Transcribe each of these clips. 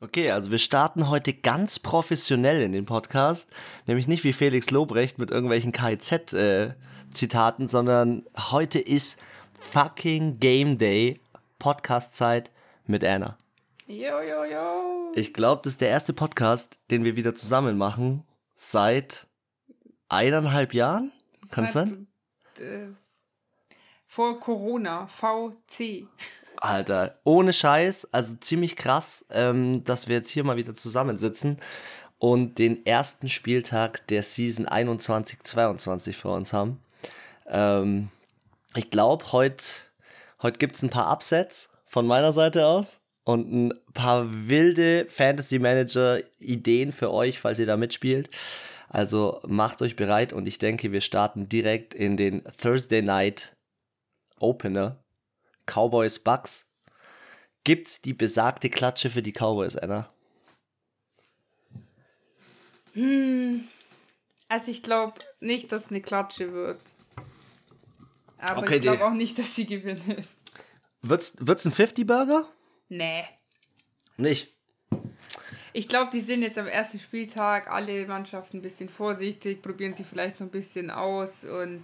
Okay, also wir starten heute ganz professionell in den Podcast, nämlich nicht wie Felix Lobrecht mit irgendwelchen KIZ-Zitaten, äh, sondern heute ist fucking Game Day, Podcast-Zeit mit Anna. Jo, jo, jo. Ich glaube, das ist der erste Podcast, den wir wieder zusammen machen, seit eineinhalb Jahren? Kann es sein? Äh, vor Corona, VC. Alter, ohne Scheiß, also ziemlich krass, ähm, dass wir jetzt hier mal wieder zusammensitzen und den ersten Spieltag der Season 21-22 vor uns haben. Ähm, ich glaube, heute heut gibt es ein paar Upsets von meiner Seite aus und ein paar wilde Fantasy Manager Ideen für euch, falls ihr da mitspielt. Also macht euch bereit und ich denke, wir starten direkt in den Thursday Night Opener Cowboys Bucks. Gibt's die besagte Klatsche für die Cowboys, Anna? Hm, also ich glaube nicht, dass eine Klatsche wird. Aber okay, ich glaube auch nicht, dass sie gewinnen. Wird's, wird's ein 50-Burger? Nee. Nicht? Ich glaube, die sind jetzt am ersten Spieltag alle Mannschaften ein bisschen vorsichtig, probieren sie vielleicht noch ein bisschen aus und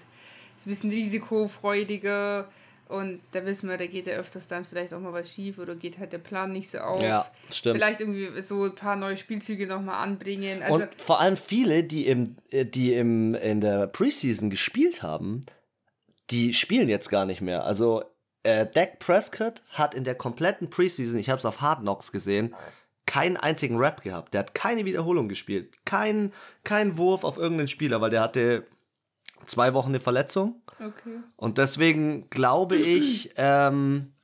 ist ein bisschen risikofreudiger. Und da wissen wir, da geht ja öfters dann vielleicht auch mal was schief oder geht halt der Plan nicht so auf. Ja, stimmt. Vielleicht irgendwie so ein paar neue Spielzüge nochmal anbringen. Also und vor allem viele, die, im, äh, die im, in der Preseason gespielt haben, die spielen jetzt gar nicht mehr. Also äh, Dak Prescott hat in der kompletten Preseason, ich habe es auf Hard Knocks gesehen, keinen einzigen Rap gehabt. Der hat keine Wiederholung gespielt. Kein, kein Wurf auf irgendeinen Spieler, weil der hatte zwei Wochen eine Verletzung. Okay. Und deswegen glaube ich, ähm,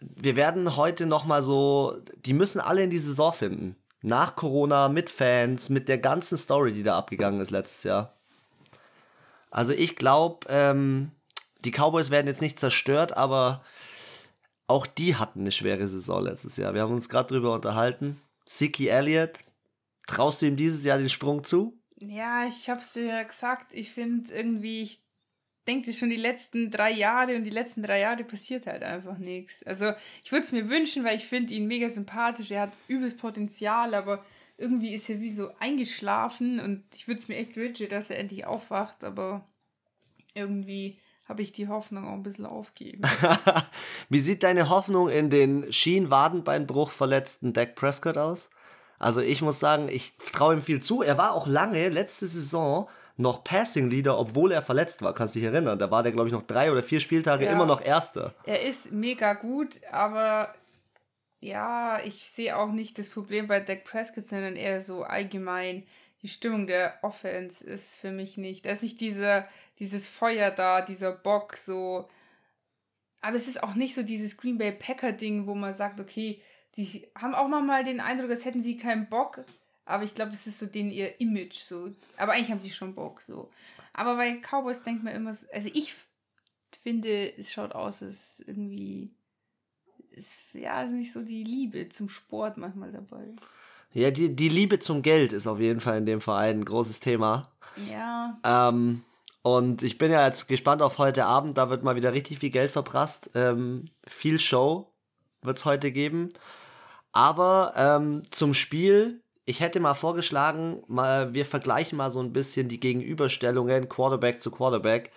wir werden heute nochmal so, die müssen alle in die Saison finden. Nach Corona, mit Fans, mit der ganzen Story, die da abgegangen ist letztes Jahr. Also ich glaube, ähm, die Cowboys werden jetzt nicht zerstört, aber auch die hatten eine schwere Saison letztes Jahr. Wir haben uns gerade drüber unterhalten. Siki Elliott, traust du ihm dieses Jahr den Sprung zu? Ja, ich hab's dir ja gesagt. Ich finde irgendwie, ich denke das schon die letzten drei Jahre und die letzten drei Jahre passiert halt einfach nichts. Also ich würde es mir wünschen, weil ich finde ihn mega sympathisch. Er hat übelst Potenzial, aber irgendwie ist er wie so eingeschlafen und ich würde es mir echt wünschen, dass er endlich aufwacht, aber irgendwie habe ich die Hoffnung auch ein bisschen aufgeben. wie sieht deine Hoffnung in den Schien-Wadenbeinbruch verletzten Dak Prescott aus? Also ich muss sagen, ich traue ihm viel zu. Er war auch lange, letzte Saison, noch Passing Leader, obwohl er verletzt war. Kannst du dich erinnern? Da war der, glaube ich, noch drei oder vier Spieltage ja. immer noch Erster. Er ist mega gut, aber ja, ich sehe auch nicht das Problem bei Dak Prescott, sondern eher so allgemein die Stimmung der Offense ist für mich nicht. Da ist nicht diese, dieses Feuer da, dieser Bock so. Aber es ist auch nicht so dieses Green Bay Packer Ding, wo man sagt, okay, die haben auch manchmal den Eindruck, als hätten sie keinen Bock. Aber ich glaube, das ist so denen ihr Image so. Aber eigentlich haben sie schon Bock so. Aber bei Cowboys denkt man immer, also ich finde, es schaut aus, als irgendwie ist ja ist nicht so die Liebe zum Sport manchmal dabei. Ja, die, die Liebe zum Geld ist auf jeden Fall in dem Verein ein großes Thema. Ja. Ähm, und ich bin ja jetzt gespannt auf heute Abend. Da wird mal wieder richtig viel Geld verprasst. Ähm, viel Show wird es heute geben. Aber ähm, zum Spiel, ich hätte mal vorgeschlagen, mal, wir vergleichen mal so ein bisschen die Gegenüberstellungen Quarterback zu Quarterback.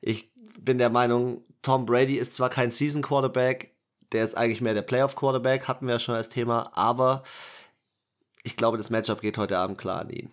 Ich bin der Meinung, Tom Brady ist zwar kein Season Quarterback, der ist eigentlich mehr der Playoff Quarterback, hatten wir ja schon als Thema, aber ich glaube, das Matchup geht heute Abend klar an ihn.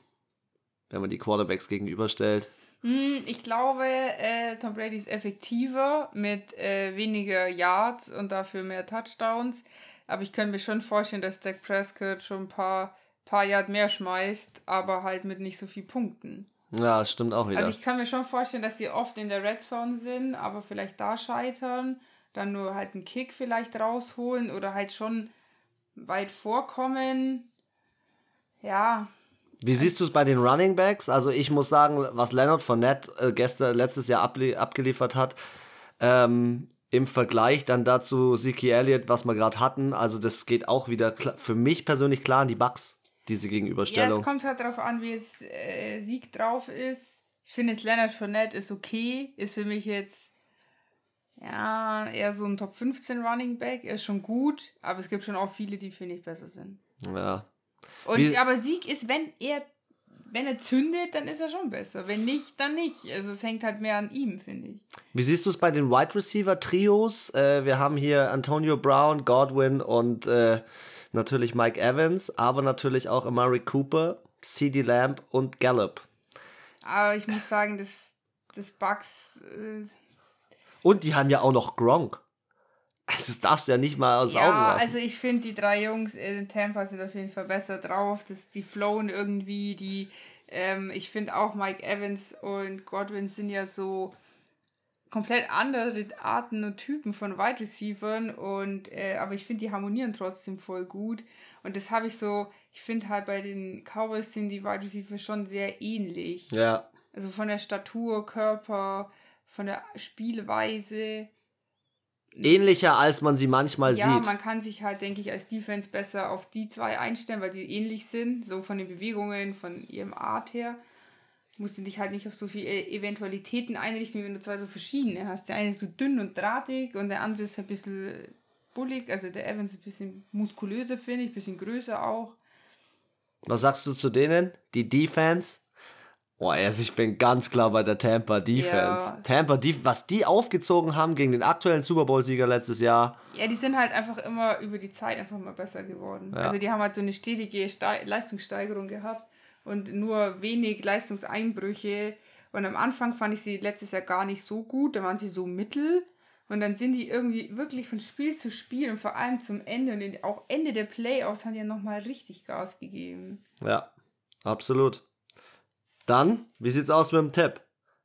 Wenn man die Quarterbacks gegenüberstellt. Hm, ich glaube, äh, Tom Brady ist effektiver mit äh, weniger Yards und dafür mehr Touchdowns. Aber ich könnte mir schon vorstellen, dass Dak Prescott schon ein paar, paar Yard mehr schmeißt, aber halt mit nicht so viel Punkten. Ja, das stimmt auch wieder. Also ich kann mir schon vorstellen, dass sie oft in der Red Zone sind, aber vielleicht da scheitern, dann nur halt einen Kick vielleicht rausholen oder halt schon weit vorkommen. Ja. Wie siehst du es bei den Running Backs? Also ich muss sagen, was Leonard Fournette äh, gestern, letztes Jahr abgeliefert hat, ähm, im Vergleich dann dazu Zeke Elliott, was wir gerade hatten, also das geht auch wieder für mich persönlich klar an die Bugs, diese Gegenüberstellung. Ja, es kommt halt darauf an, wie es äh, Sieg drauf ist. Ich finde, es Leonard Fournette ist okay, ist für mich jetzt Ja, eher so ein Top 15 Running Back. Er ist schon gut, aber es gibt schon auch viele, die, finde ich, besser sind. Ja. Und, Wie- aber Sieg ist, wenn er, wenn er zündet, dann ist er schon besser. Wenn nicht, dann nicht. Also es hängt halt mehr an ihm, finde ich. Wie siehst du es bei den Wide Receiver Trios? Äh, wir haben hier Antonio Brown, Godwin und äh, natürlich Mike Evans, aber natürlich auch Amari Cooper, CD Lamb und Gallup. Aber ich muss sagen, das, das Bugs, äh, Und die haben ja auch noch Gronk. Das darfst du ja nicht mal aus den Augen ja, lassen. also ich finde, die drei Jungs in Tampa sind auf jeden Fall besser drauf. Das, die flowen irgendwie, die, ähm, ich finde auch Mike Evans und Godwin sind ja so komplett andere Arten und Typen von Wide Receivern und äh, aber ich finde die harmonieren trotzdem voll gut und das habe ich so ich finde halt bei den Cowboys sind die Wide Receiver schon sehr ähnlich ja, also von der Statur Körper von der Spielweise ähnlicher als man sie manchmal ja, sieht. man kann sich halt, denke ich, als Defense besser auf die zwei einstellen, weil die ähnlich sind, so von den Bewegungen, von ihrem Art her. Musst du dich halt nicht auf so viele E- Eventualitäten einrichten, wie wenn du zwei so verschiedene hast. Der eine ist so dünn und drahtig und der andere ist ein bisschen bullig. Also der Evans ist ein bisschen muskulöser, finde ich, ein bisschen größer auch. Was sagst du zu denen? Die Defense? Oh, also ich bin ganz klar bei der Tampa Defense. Ja. Tampa Defense, was die aufgezogen haben gegen den aktuellen Super Bowl-Sieger letztes Jahr. Ja, die sind halt einfach immer über die Zeit einfach mal besser geworden. Ja. Also die haben halt so eine stetige Ste Leistungssteigerung gehabt und nur wenig Leistungseinbrüche. Und am Anfang fand ich sie letztes Jahr gar nicht so gut, da waren sie so mittel. Und dann sind die irgendwie wirklich von Spiel zu Spiel und vor allem zum Ende und auch Ende der Playoffs haben die ja nochmal richtig Gas gegeben. Ja, absolut. Dann, wie sieht's aus mit dem Tipp?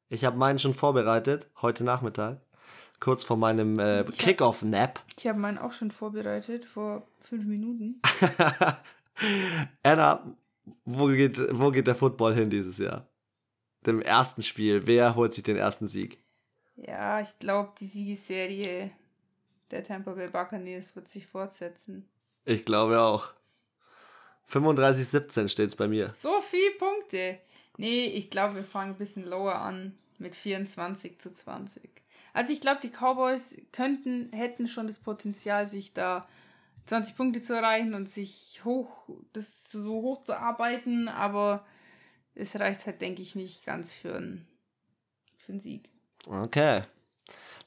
Ich habe meinen schon vorbereitet, heute Nachmittag, kurz vor meinem äh, Kickoff-Nap. Ich habe meinen auch schon vorbereitet, vor fünf Minuten. Anna, wo geht, wo geht der Football hin dieses Jahr? Dem ersten Spiel, wer holt sich den ersten Sieg? Ja, ich glaube, die Siegesserie der Tampa Bay Buccaneers wird sich fortsetzen. Ich glaube auch. 35-17 steht's bei mir. So viele Punkte. Nee, ich glaube, wir fangen ein bisschen lower an mit 24 zu 20. Also ich glaube, die Cowboys könnten, hätten schon das Potenzial, sich da 20 Punkte zu erreichen und sich hoch, das so hoch zu arbeiten, aber es reicht halt, denke ich, nicht ganz für einen, für einen Sieg. Okay.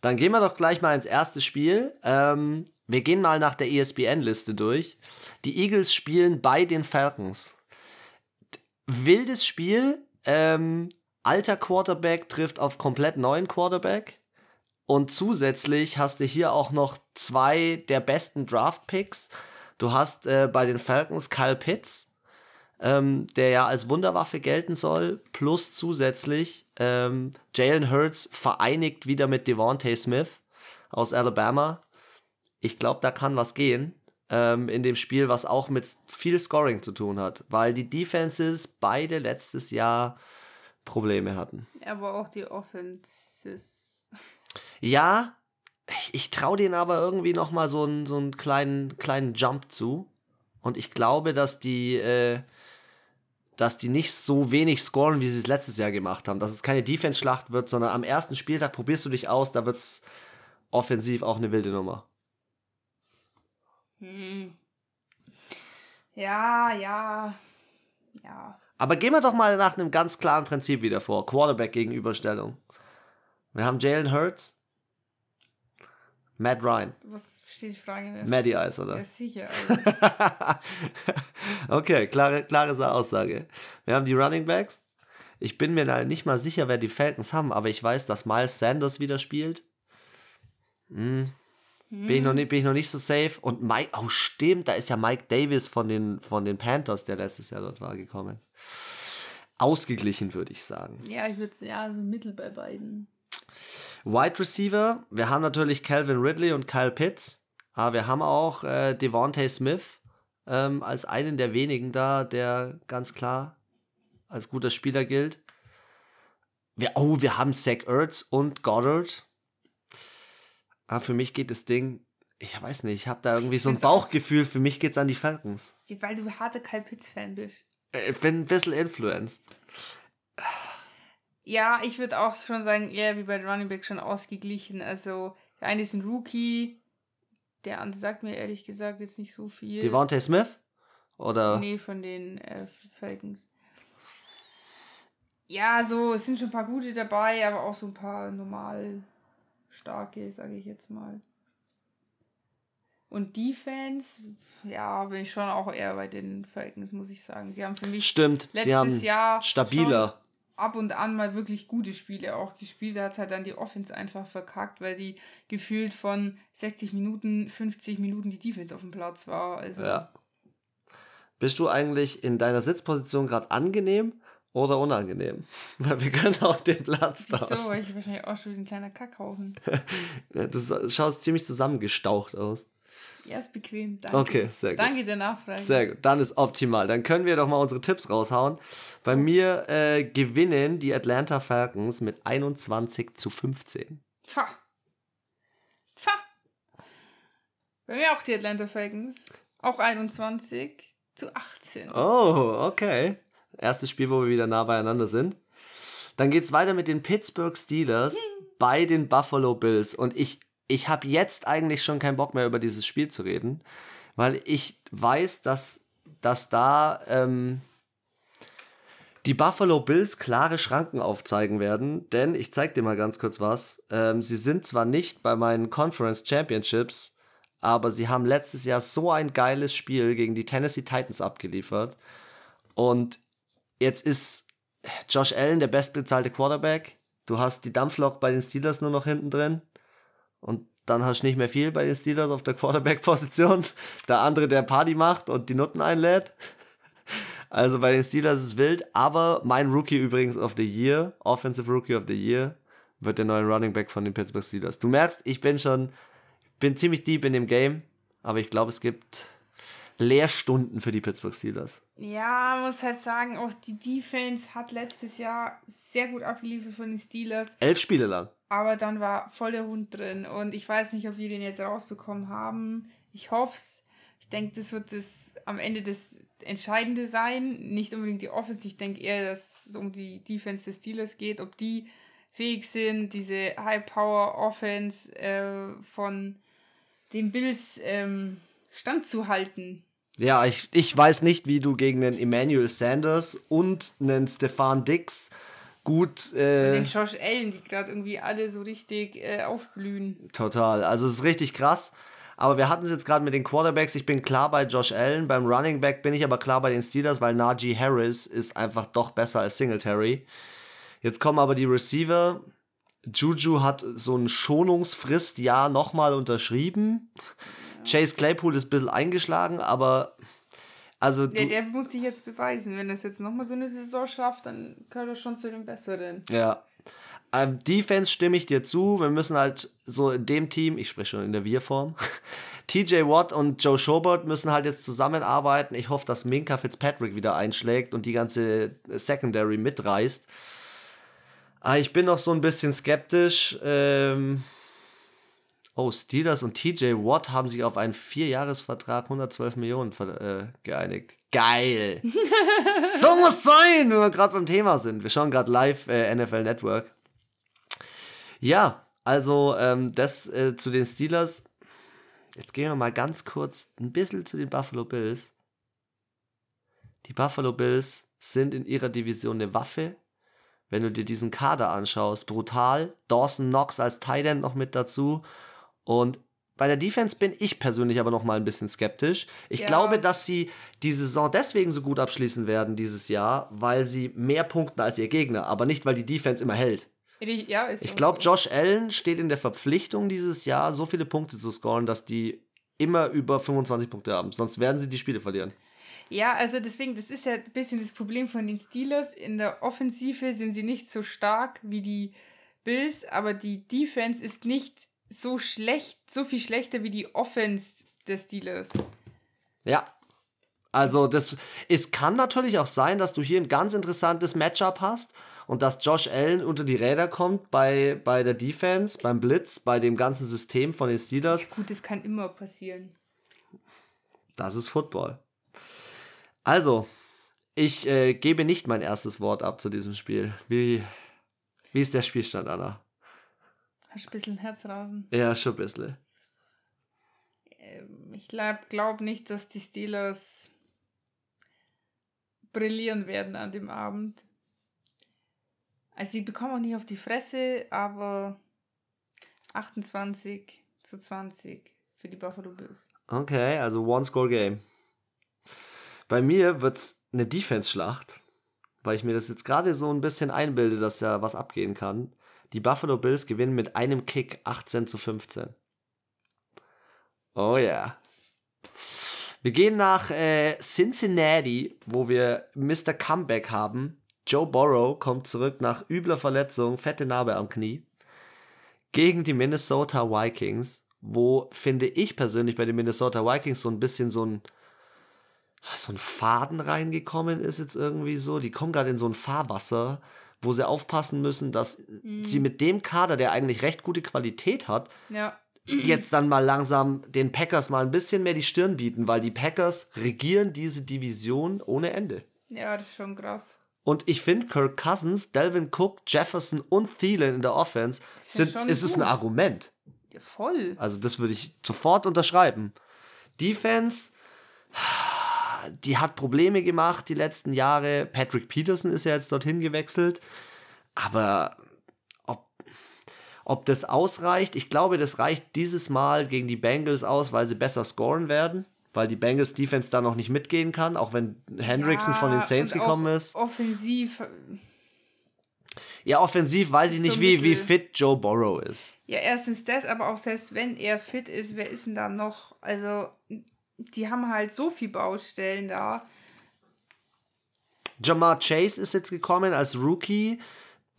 Dann gehen wir doch gleich mal ins erste Spiel. Ähm, wir gehen mal nach der ESPN-Liste durch. Die Eagles spielen bei den Falcons. Wildes Spiel. Ähm, alter Quarterback trifft auf komplett neuen Quarterback. Und zusätzlich hast du hier auch noch zwei der besten Draft-Picks. Du hast äh, bei den Falcons Kyle Pitts, ähm, der ja als Wunderwaffe gelten soll, plus zusätzlich ähm, Jalen Hurts vereinigt wieder mit Devontae Smith aus Alabama. Ich glaube, da kann was gehen ähm, in dem Spiel, was auch mit viel Scoring zu tun hat, weil die Defenses beide letztes Jahr Probleme hatten. Aber auch die Offenses. Ja, ich, ich traue denen aber irgendwie noch mal so einen, so einen kleinen, kleinen Jump zu. Und ich glaube, dass die, äh, dass die nicht so wenig scoren, wie sie es letztes Jahr gemacht haben. Dass es keine Defense-Schlacht wird, sondern am ersten Spieltag probierst du dich aus, da wird es offensiv auch eine wilde Nummer. Hm. Ja, ja, ja. Aber gehen wir doch mal nach einem ganz klaren Prinzip wieder vor. Quarterback-Gegenüberstellung. Wir haben Jalen Hurts, Matt Ryan, Was steht die Frage? nicht? Matty Ice, oder? Ja, sicher. Also, okay, klare, klare Sa- Aussage. Wir haben die Running Backs. Ich bin mir nicht mal sicher, wer die Falcons haben, aber ich weiß, dass Miles Sanders wieder spielt. Hm. Bin, ich noch nicht, bin ich noch nicht so safe. Und Mike, oh stimmt, da ist ja Mike Davis von den, von den Panthers, der letztes Jahr dort war, gekommen. Ausgeglichen, würde ich sagen. ja, ich würde ja so mittel bei beiden. Wide Receiver, wir haben natürlich Calvin Ridley und Kyle Pitts, aber wir haben auch äh, Devontae Smith ähm, als einen der wenigen da, der ganz klar als guter Spieler gilt. Wir, oh, wir haben Zach Ertz und Goddard. Aber für mich geht das Ding, ich weiß nicht, ich habe da irgendwie so ein Bauchgefühl, für mich geht's an die Falcons. Weil du harter Kyle Pitts-Fan bist. Äh, Ich bin ein bisschen influenced. Ja, ich würde auch schon sagen, eher wie bei Running Back schon ausgeglichen. Also, Der eine ist ein Rookie. Der andere sagt mir ehrlich gesagt jetzt nicht so viel. Devontae Smith? Oder? Nee, von den äh, Falcons. Ja, so, es sind schon ein paar gute dabei, aber auch so ein paar normal starke, sage ich jetzt mal. Und Defense, ja, bin ich schon auch eher bei den Falcons, muss ich sagen. Die haben für mich Stimmt, letztes Jahr stabiler. ab und an mal wirklich gute Spiele auch gespielt. Da hat halt dann die Offense einfach verkackt, weil die gefühlt von 60 Minuten, 50 Minuten die Defense auf dem Platz war. Also Ja. Bist du eigentlich in deiner Sitzposition gerade angenehm oder unangenehm? Weil wir können auch den Platz so, tauschen. weil ich wahrscheinlich auch schon wie so ein kleiner Kackhaufen. Du schaust ziemlich zusammengestaucht aus. Ja, ist bequem. Danke. Okay, sehr gut. Danke der Nachfrage. Sehr gut, dann ist optimal. Dann können wir doch mal unsere Tipps raushauen. Bei mir äh, gewinnen die Atlanta Falcons mit 21 zu 15. Pfa. Pfa. Bei mir auch die Atlanta Falcons. Auch 21 zu 18. Oh, okay. Erstes Spiel, wo wir wieder nah beieinander sind. Dann geht's weiter mit den Pittsburgh Steelers bei den Buffalo Bills. Und ich, ich habe jetzt eigentlich schon keinen Bock mehr über dieses Spiel zu reden, weil ich weiß, dass, dass da ähm, die Buffalo Bills klare Schranken aufzeigen werden. Denn ich zeig dir mal ganz kurz was. Ähm, sie sind zwar nicht bei meinen Conference Championships, aber sie haben letztes Jahr so ein geiles Spiel gegen die Tennessee Titans abgeliefert. Und jetzt ist Josh Allen der bestbezahlte Quarterback. Du hast die Dampflok bei den Steelers nur noch hinten drin. Und dann hast du nicht mehr viel bei den Steelers auf der Quarterback-Position. Der andere, der Party macht und die Nutten einlädt. Also bei den Steelers ist es wild. Aber mein Rookie übrigens of the Year, Offensive Rookie of the Year, wird der neue Running Back von den Pittsburgh Steelers. Du merkst, ich bin schon, bin ziemlich deep in dem Game. Aber ich glaube, es gibt Lehrstunden für die Pittsburgh Steelers. Ja, man muss halt sagen, auch die Defense hat letztes Jahr sehr gut abgeliefert von den Steelers. Elf Spiele lang. Aber dann war voll der Hund drin. Und ich weiß nicht, ob wir den jetzt rausbekommen haben. Ich hoffe es. Ich denke, das wird das am Ende das Entscheidende sein. Nicht unbedingt die Offense. Ich denke eher, dass es um die Defense des Steelers geht. Ob die fähig sind, diese High-Power-Offense äh, von den Bills ähm, standzuhalten. Ja, ich, ich weiß nicht, wie du gegen einen Emmanuel Sanders und einen Stefan Dix gut. Äh, Den Josh Allen, die gerade irgendwie alle so richtig äh, aufblühen. Total. Also es ist richtig krass. Aber wir hatten es jetzt gerade mit den Quarterbacks. Ich bin klar bei Josh Allen. Beim Running Back bin ich aber klar bei den Steelers, weil Najee Harris ist einfach doch besser als Singletary. Jetzt kommen aber die Receiver. Juju hat so ein Schonungsfristjahr nochmal unterschrieben. Chase Claypool ist ein bisschen eingeschlagen, aber also Der, du, der muss sich jetzt beweisen. Wenn das jetzt nochmal so eine Saison schafft, dann gehört er schon zu den Besseren. Ja. Ähm, Defense stimme ich dir zu. Wir müssen halt so in dem Team, ich spreche schon in der Wir-Form, TJ Watt und Joe Schobert müssen halt jetzt zusammenarbeiten. Ich hoffe, dass Minka Fitzpatrick wieder einschlägt und die ganze Secondary mitreißt. Aber ich bin noch so ein bisschen skeptisch. Ähm oh, Steelers und TJ Watt haben sich auf einen Vierjahresvertrag 112 Millionen äh, geeinigt. Geil! so muss sein, wenn wir gerade beim Thema sind. Wir schauen gerade live äh, NFL Network. Ja, also ähm, das äh, zu den Steelers. Jetzt gehen wir mal ganz kurz ein bisschen zu den Buffalo Bills. Die Buffalo Bills sind in ihrer Division eine Waffe. Wenn du dir diesen Kader anschaust, brutal. Dawson Knox als Tight End noch mit dazu. Und bei der Defense bin ich persönlich aber noch mal ein bisschen skeptisch. Ich Ja. glaube, dass sie die Saison deswegen so gut abschließen werden dieses Jahr, weil sie mehr punkten als ihr Gegner, aber nicht, weil die Defense immer hält. Ja, Ich glaube, so. Josh Allen steht in der Verpflichtung dieses Jahr, so viele Punkte zu scoren, dass die immer über 25 Punkte haben. Sonst werden sie die Spiele verlieren. Ja, also deswegen, das ist ja ein bisschen das Problem von den Steelers. In der Offensive sind sie nicht so stark wie die Bills, aber die Defense ist nicht so schlecht, so viel schlechter wie die Offense des Steelers. Ja. Also, das, es kann natürlich auch sein, dass du hier ein ganz interessantes Matchup hast und dass Josh Allen unter die Räder kommt bei, bei der Defense, beim Blitz, bei dem ganzen System von den Steelers. Gut, das kann immer passieren. Das ist Football. Also, ich äh, gebe nicht mein erstes Wort ab zu diesem Spiel. Wie, wie ist der Spielstand, Anna? Hast ein bisschen Herzrasen? Ja, schon ein bisschen. Ähm, ich glaube glaub nicht, dass die Steelers brillieren werden an dem Abend. Also sie bekommen auch nicht auf die Fresse, aber 28 zu 20 für die Buffalo Bills. Okay, also One-Score-Game. Bei mir wird es eine Defense-Schlacht, weil ich mir das jetzt gerade so ein bisschen einbilde, dass ja was abgehen kann. Die Buffalo Bills gewinnen mit einem Kick 18 zu 15. Oh ja. Yeah. Wir gehen nach äh, Cincinnati, wo wir Mr. Comeback haben. Joe Burrow kommt zurück nach übler Verletzung, fette Narbe am Knie, gegen die Minnesota Vikings, wo finde ich persönlich bei den Minnesota Vikings so ein bisschen so ein so ein Faden reingekommen ist jetzt irgendwie so. Die kommen gerade in so ein Fahrwasser, wo sie aufpassen müssen, dass mhm. sie mit dem Kader, der eigentlich recht gute Qualität hat, ja. jetzt dann mal langsam den Packers mal ein bisschen mehr die Stirn bieten, weil die Packers regieren diese Division ohne Ende. Ja, das ist schon krass. Und ich finde, Kirk Cousins, Delvin Cook, Jefferson und Thielen in der Offense sind, ja ist es ein Argument. Ja, voll. Also, das würde ich sofort unterschreiben. Defense, die hat Probleme gemacht die letzten Jahre. Patrick Peterson ist ja jetzt dorthin gewechselt. Aber ob, ob das ausreicht, ich glaube, das reicht dieses Mal gegen die Bengals aus, weil sie besser scoren werden weil die Bengals Defense da noch nicht mitgehen kann, auch wenn Hendrickson ja, von den Saints gekommen ist. Offensiv. Ja, offensiv weiß ich nicht, wie, wie fit Joe Burrow ist. Ja, erstens das, aber auch selbst wenn er fit ist, wer ist denn da noch? Also, die haben halt so viel Baustellen da. Jamar Chase ist jetzt gekommen als Rookie.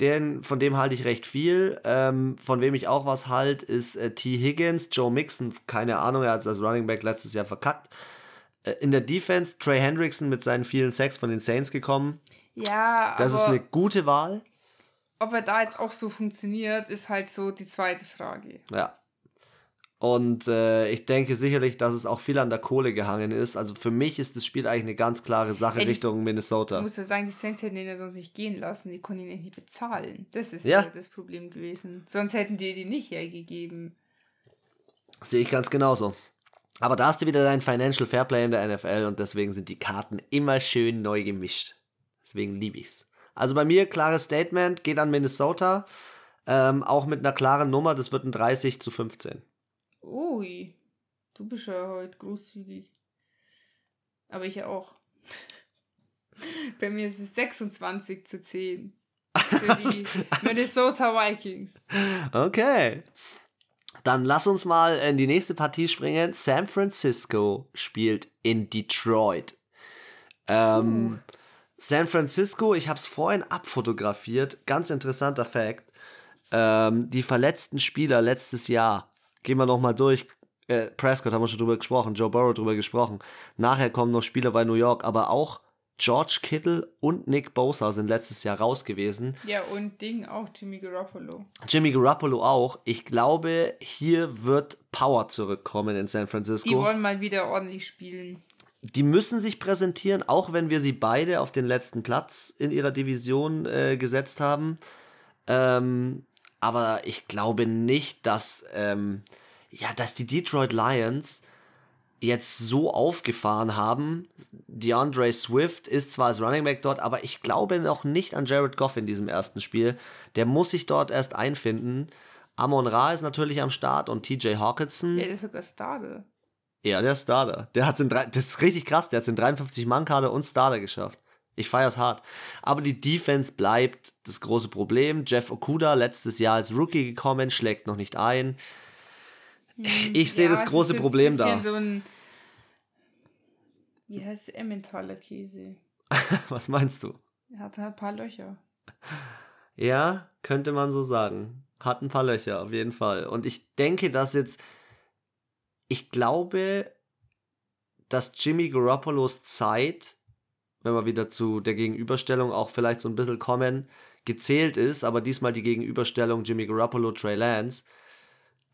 Den, von dem halte ich recht viel. Ähm, von wem ich auch was halte, ist äh, T. Higgins, Joe Mixon, keine Ahnung, er hat es als Running Back letztes Jahr verkackt. Äh, in der Defense Trey Hendrickson mit seinen vielen Sacks von den Saints gekommen. Ja, Das ist eine gute Wahl. Ob er da jetzt auch so funktioniert, ist halt so die zweite Frage. Ja. Und äh, ich denke sicherlich, dass es auch viel an der Kohle gehangen ist. Also für mich ist das Spiel eigentlich eine ganz klare Sache Ey, Richtung Minnesota. Ich muss ja sagen, die Saints hätten ihn ja sonst nicht gehen lassen. Die konnten ihn nicht bezahlen. Das ist ja. das Problem gewesen. Sonst hätten die die nicht hergegeben. Sehe ich ganz genauso. Aber da hast du wieder dein Financial Fairplay in der NFL und deswegen sind die Karten immer schön neu gemischt. Deswegen liebe ich's. Also bei mir klares Statement, geht an Minnesota. Ähm, auch mit einer klaren Nummer, das wird ein 30 zu 15. Ui, du bist ja heute großzügig. Aber ich auch. Bei mir ist es 26 zu 10. Für die Minnesota Vikings. Okay. Dann lass uns mal in die nächste Partie springen. San Francisco spielt in Detroit. Ähm, uh. San Francisco, ich habe es vorhin abfotografiert. Ganz interessanter Fakt. Ähm, die verletzten Spieler letztes Jahr gehen wir nochmal durch. Äh, Prescott haben wir schon drüber gesprochen, Joe Burrow drüber gesprochen. Nachher kommen noch Spieler bei New York, aber auch George Kittle und Nick Bosa sind letztes Jahr raus gewesen. Ja, und Ding auch, Jimmy Garoppolo. Jimmy Garoppolo auch. Ich glaube, hier wird Power zurückkommen in San Francisco. Die wollen mal wieder ordentlich spielen. Die müssen sich präsentieren, auch wenn wir sie beide auf den letzten Platz in ihrer Division äh, gesetzt haben. Ähm, aber ich glaube nicht, dass, ähm, ja, dass die Detroit Lions jetzt so aufgefahren haben. DeAndre Swift ist zwar als Running Back dort, aber ich glaube noch nicht an Jared Goff in diesem ersten Spiel. Der muss sich dort erst einfinden. Amon Ra ist natürlich am Start und TJ Hawkinson. Der ist sogar Starter. Ja, der Starter. Der hat's in drei, das ist richtig krass, der hat es in 53 Mann-Kader und Starter geschafft. Ich feiere es hart. Aber die Defense bleibt das große Problem. Jeff Okuda, letztes Jahr als Rookie gekommen, schlägt noch nicht ein. Hm, ich sehe ja, das große Problem da. So ein, wie heißt Emmentaler Käse? Was meinst du? Er hat halt ein paar Löcher. Ja, könnte man so sagen. Hat ein paar Löcher, auf jeden Fall. Und ich denke, dass jetzt. Ich glaube, dass Jimmy Garoppolos Zeit wenn wir wieder zu der Gegenüberstellung auch vielleicht so ein bisschen kommen, gezählt ist, aber diesmal die Gegenüberstellung Jimmy Garoppolo, Trey Lance,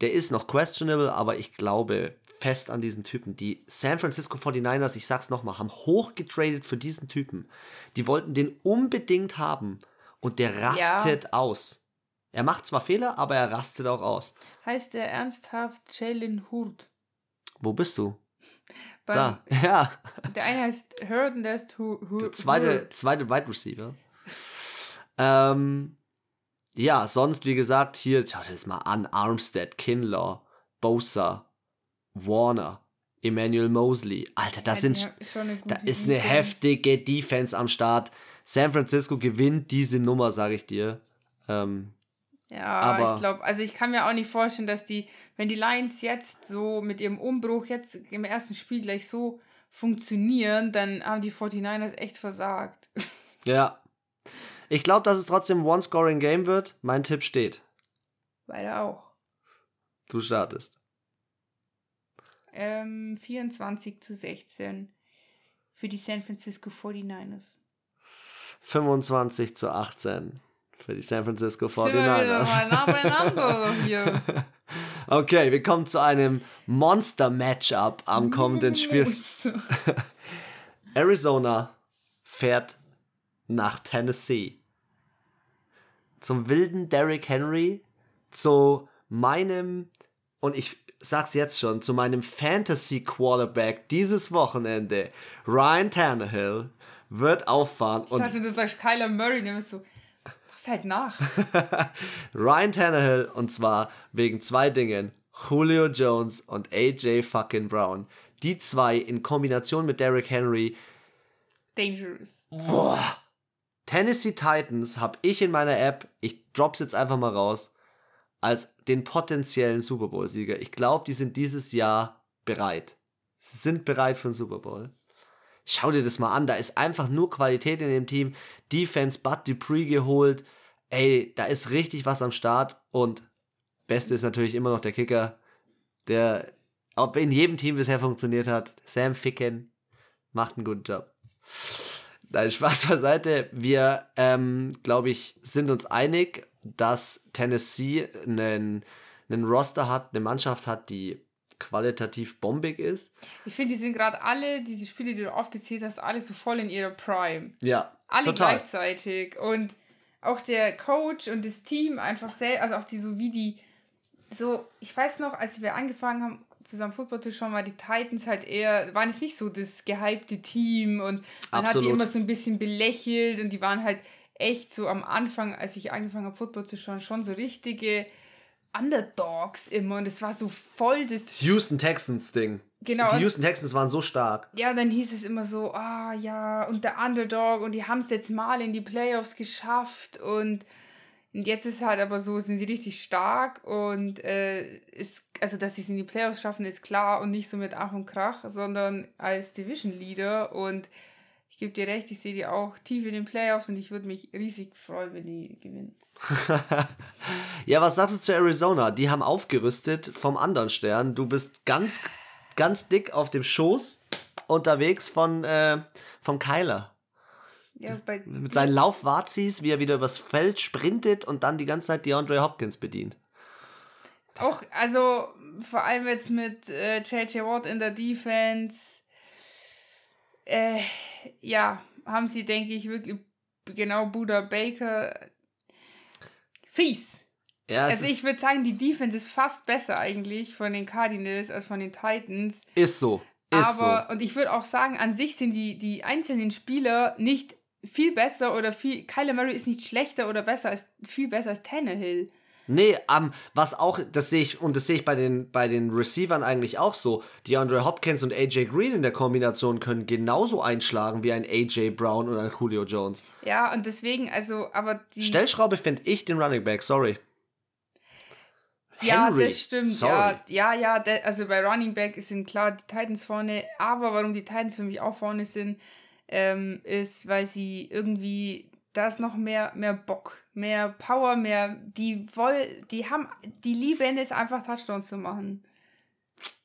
der ist noch questionable, aber ich glaube fest an diesen Typen. Die San Francisco 49ers, ich sag's nochmal, haben hochgetradet für diesen Typen. Die wollten den unbedingt haben und der rastet ja. aus. Er macht zwar Fehler, aber er rastet auch aus. Heißt er ernsthaft Jalen Hurd? Wo bist du? Da, ja. Der eine heißt Hurd und der ist Hurd. Der zweite, zweite Wide Receiver. Ähm, ja, sonst, wie gesagt, hier, schau dir das mal an: Armstead, Kinlaw, Bosa, Warner, Emmanuel Mosley. Alter, das sind. Da ist eine heftige Defense am Start. San Francisco gewinnt diese Nummer, sage ich dir. Ähm, ja, aber ich glaube, also ich kann mir auch nicht vorstellen, dass die, wenn die Lions jetzt so mit ihrem Umbruch jetzt im ersten Spiel gleich so funktionieren, dann haben die 49ers echt versagt. Ja. Ich glaube, dass es trotzdem ein One-Scoring-Game wird. Mein Tipp steht. Beide auch. Du startest. Ähm, 24 zu 16 für die San Francisco 49ers. 25 zu 18 für die San Francisco 49ers. Sind wir wieder mal nah beieinander hier. Okay, wir kommen zu einem Monster-Matchup am kommenden Spiel. Arizona fährt nach Tennessee. Zum wilden Derrick Henry, zu meinem, und ich sag's jetzt schon, zu meinem Fantasy-Quarterback dieses Wochenende, Ryan Tannehill, wird auffahren. Ich dachte, du sagst Kyler Murray, ist so, mach's halt nach. Ryan Tannehill, und zwar wegen zwei Dingen. Julio Jones und AJ fucking Brown. Die zwei in Kombination mit Derrick Henry. Dangerous. Boah. Tennessee Titans habe ich in meiner App, ich drop's jetzt einfach mal raus, als den potenziellen Super Bowl-Sieger. Ich glaube, die sind dieses Jahr bereit. Sie sind bereit für den Super Bowl. Schau dir das mal an, da ist einfach nur Qualität in dem Team. Defense, Bud Dupree geholt. Ey, da ist richtig was am Start. Und Beste ist natürlich immer noch der Kicker, der in jedem Team bisher funktioniert hat. Sam Ficken macht einen guten Job. Nein, Spaß beiseite. Wir, ähm, glaube ich, sind uns einig, dass Tennessee einen, einen Roster hat, eine Mannschaft hat, die qualitativ bombig ist. Ich finde, die sind gerade alle, diese Spiele, die du aufgezählt hast, alle so voll in ihrer Prime. Ja. Alle total. gleichzeitig. Und auch der Coach und das Team einfach sehr, also auch die, so wie die, so, ich weiß noch, als wir angefangen haben, zusammen Football zu schauen, war die Titans halt eher, waren es nicht so das gehypte Team und man Absolut. hat die immer so ein bisschen belächelt und die waren halt echt so am Anfang, als ich angefangen habe, Football zu schauen, schon so richtige Underdogs immer und es war so voll das. Houston Texans Ding. Genau. Die Houston Texans waren so stark. Ja, dann hieß es immer so, ah ja, und der Underdog und die haben es jetzt mal in die Playoffs geschafft und, und jetzt ist halt aber so, sind sie richtig stark und äh, ist, also dass sie es in die Playoffs schaffen, ist klar und nicht so mit Ach und Krach, sondern als Division Leader und ich gebe dir recht, ich sehe die auch tief in den Playoffs und ich würde mich riesig freuen, wenn die gewinnen. ja, was sagst du zu Arizona? Die haben aufgerüstet vom anderen Stern. Du bist ganz, ganz dick auf dem Schoß unterwegs von, äh, vom Kyler. Ja, Mit seinen Laufwazis, wie er wieder übers Feld sprintet und dann die ganze Zeit DeAndre Hopkins bedient. Auch, also vor allem jetzt mit äh, JJ Watt in der Defense. Äh, ja, haben sie, denke ich, wirklich genau Buda Baker fies. Ja, also ich würde sagen, die Defense ist fast besser eigentlich von den Cardinals als von den Titans. Ist so. Ist Aber, so. und ich würde auch sagen, an sich sind die, die einzelnen Spieler nicht viel besser oder viel. Kyler Murray ist nicht schlechter oder besser als viel besser als Tannehill. Nee, um, was auch, das sehe ich, und das sehe ich bei den, bei den Receivern eigentlich auch so. Die Andre Hopkins und AJ Green in der Kombination können genauso einschlagen wie ein AJ Brown oder ein Julio Jones. Ja, und deswegen, also, aber die. Stellschraube finde ich den Running Back, sorry. Ja, Henry, das stimmt. Sorry. Ja, ja, ja, also bei Running Back sind klar die Titans vorne, aber warum die Titans für mich auch vorne sind, ähm, ist, weil sie irgendwie, da ist noch mehr, mehr Bock mehr Power, mehr, die wollen, die haben, die lieben es einfach Touchdowns zu machen.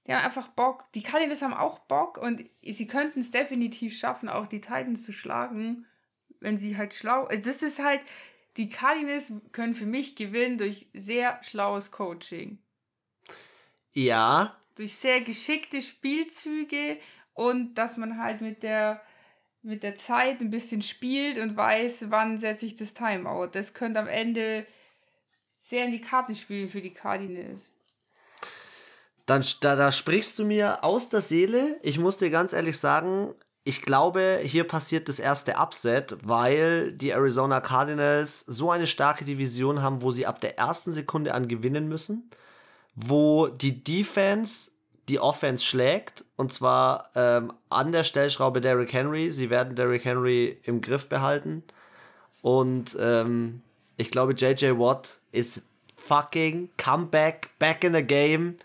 Die haben einfach Bock. Die Cardinals haben auch Bock und sie könnten es definitiv schaffen, auch die Titans zu schlagen, wenn sie halt schlau. Also das ist halt, die Cardinals können für mich gewinnen durch sehr schlaues Coaching. Ja. Durch sehr geschickte Spielzüge und dass man halt mit der mit der Zeit ein bisschen spielt und weiß, wann setze ich das Timeout. Das könnte am Ende sehr in die Karte spielen für die Cardinals. Dann da, da sprichst du mir aus der Seele. Ich muss dir ganz ehrlich sagen, ich glaube, hier passiert das erste Upset, weil die Arizona Cardinals so eine starke Division haben, wo sie ab der ersten Sekunde an gewinnen müssen, wo die Defense die Offense schlägt und zwar ähm, an der Stellschraube Derrick Henry. Sie werden Derrick Henry im Griff behalten und ähm, ich glaube, JJ Watt ist fucking comeback, back in the game.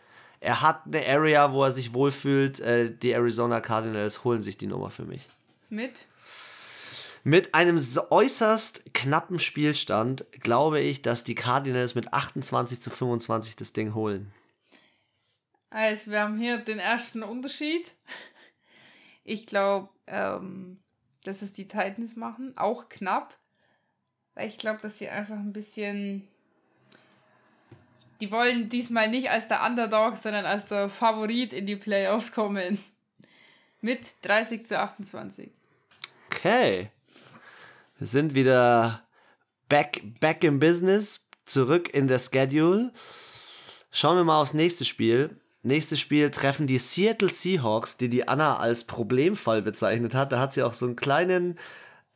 Er hat eine Area, wo er sich wohlfühlt. Äh, die Arizona Cardinals holen sich die Nummer für mich. Mit? Mit einem äußerst knappen Spielstand glaube ich, dass die Cardinals mit 28 zu 25 das Ding holen. Also, wir haben hier den ersten Unterschied. Ich glaube, ähm, dass es die Titans machen. Auch knapp. Weil ich glaube, dass sie einfach ein bisschen die wollen diesmal nicht als der Underdog, sondern als der Favorit in die Playoffs kommen. Mit 30 zu 28. Okay. Wir sind wieder back, back im Business, zurück in der Schedule. Schauen wir mal aufs nächste Spiel. Nächstes Spiel treffen die Seattle Seahawks, die die Anna als Problemfall bezeichnet hat. Da hat sie auch so einen kleinen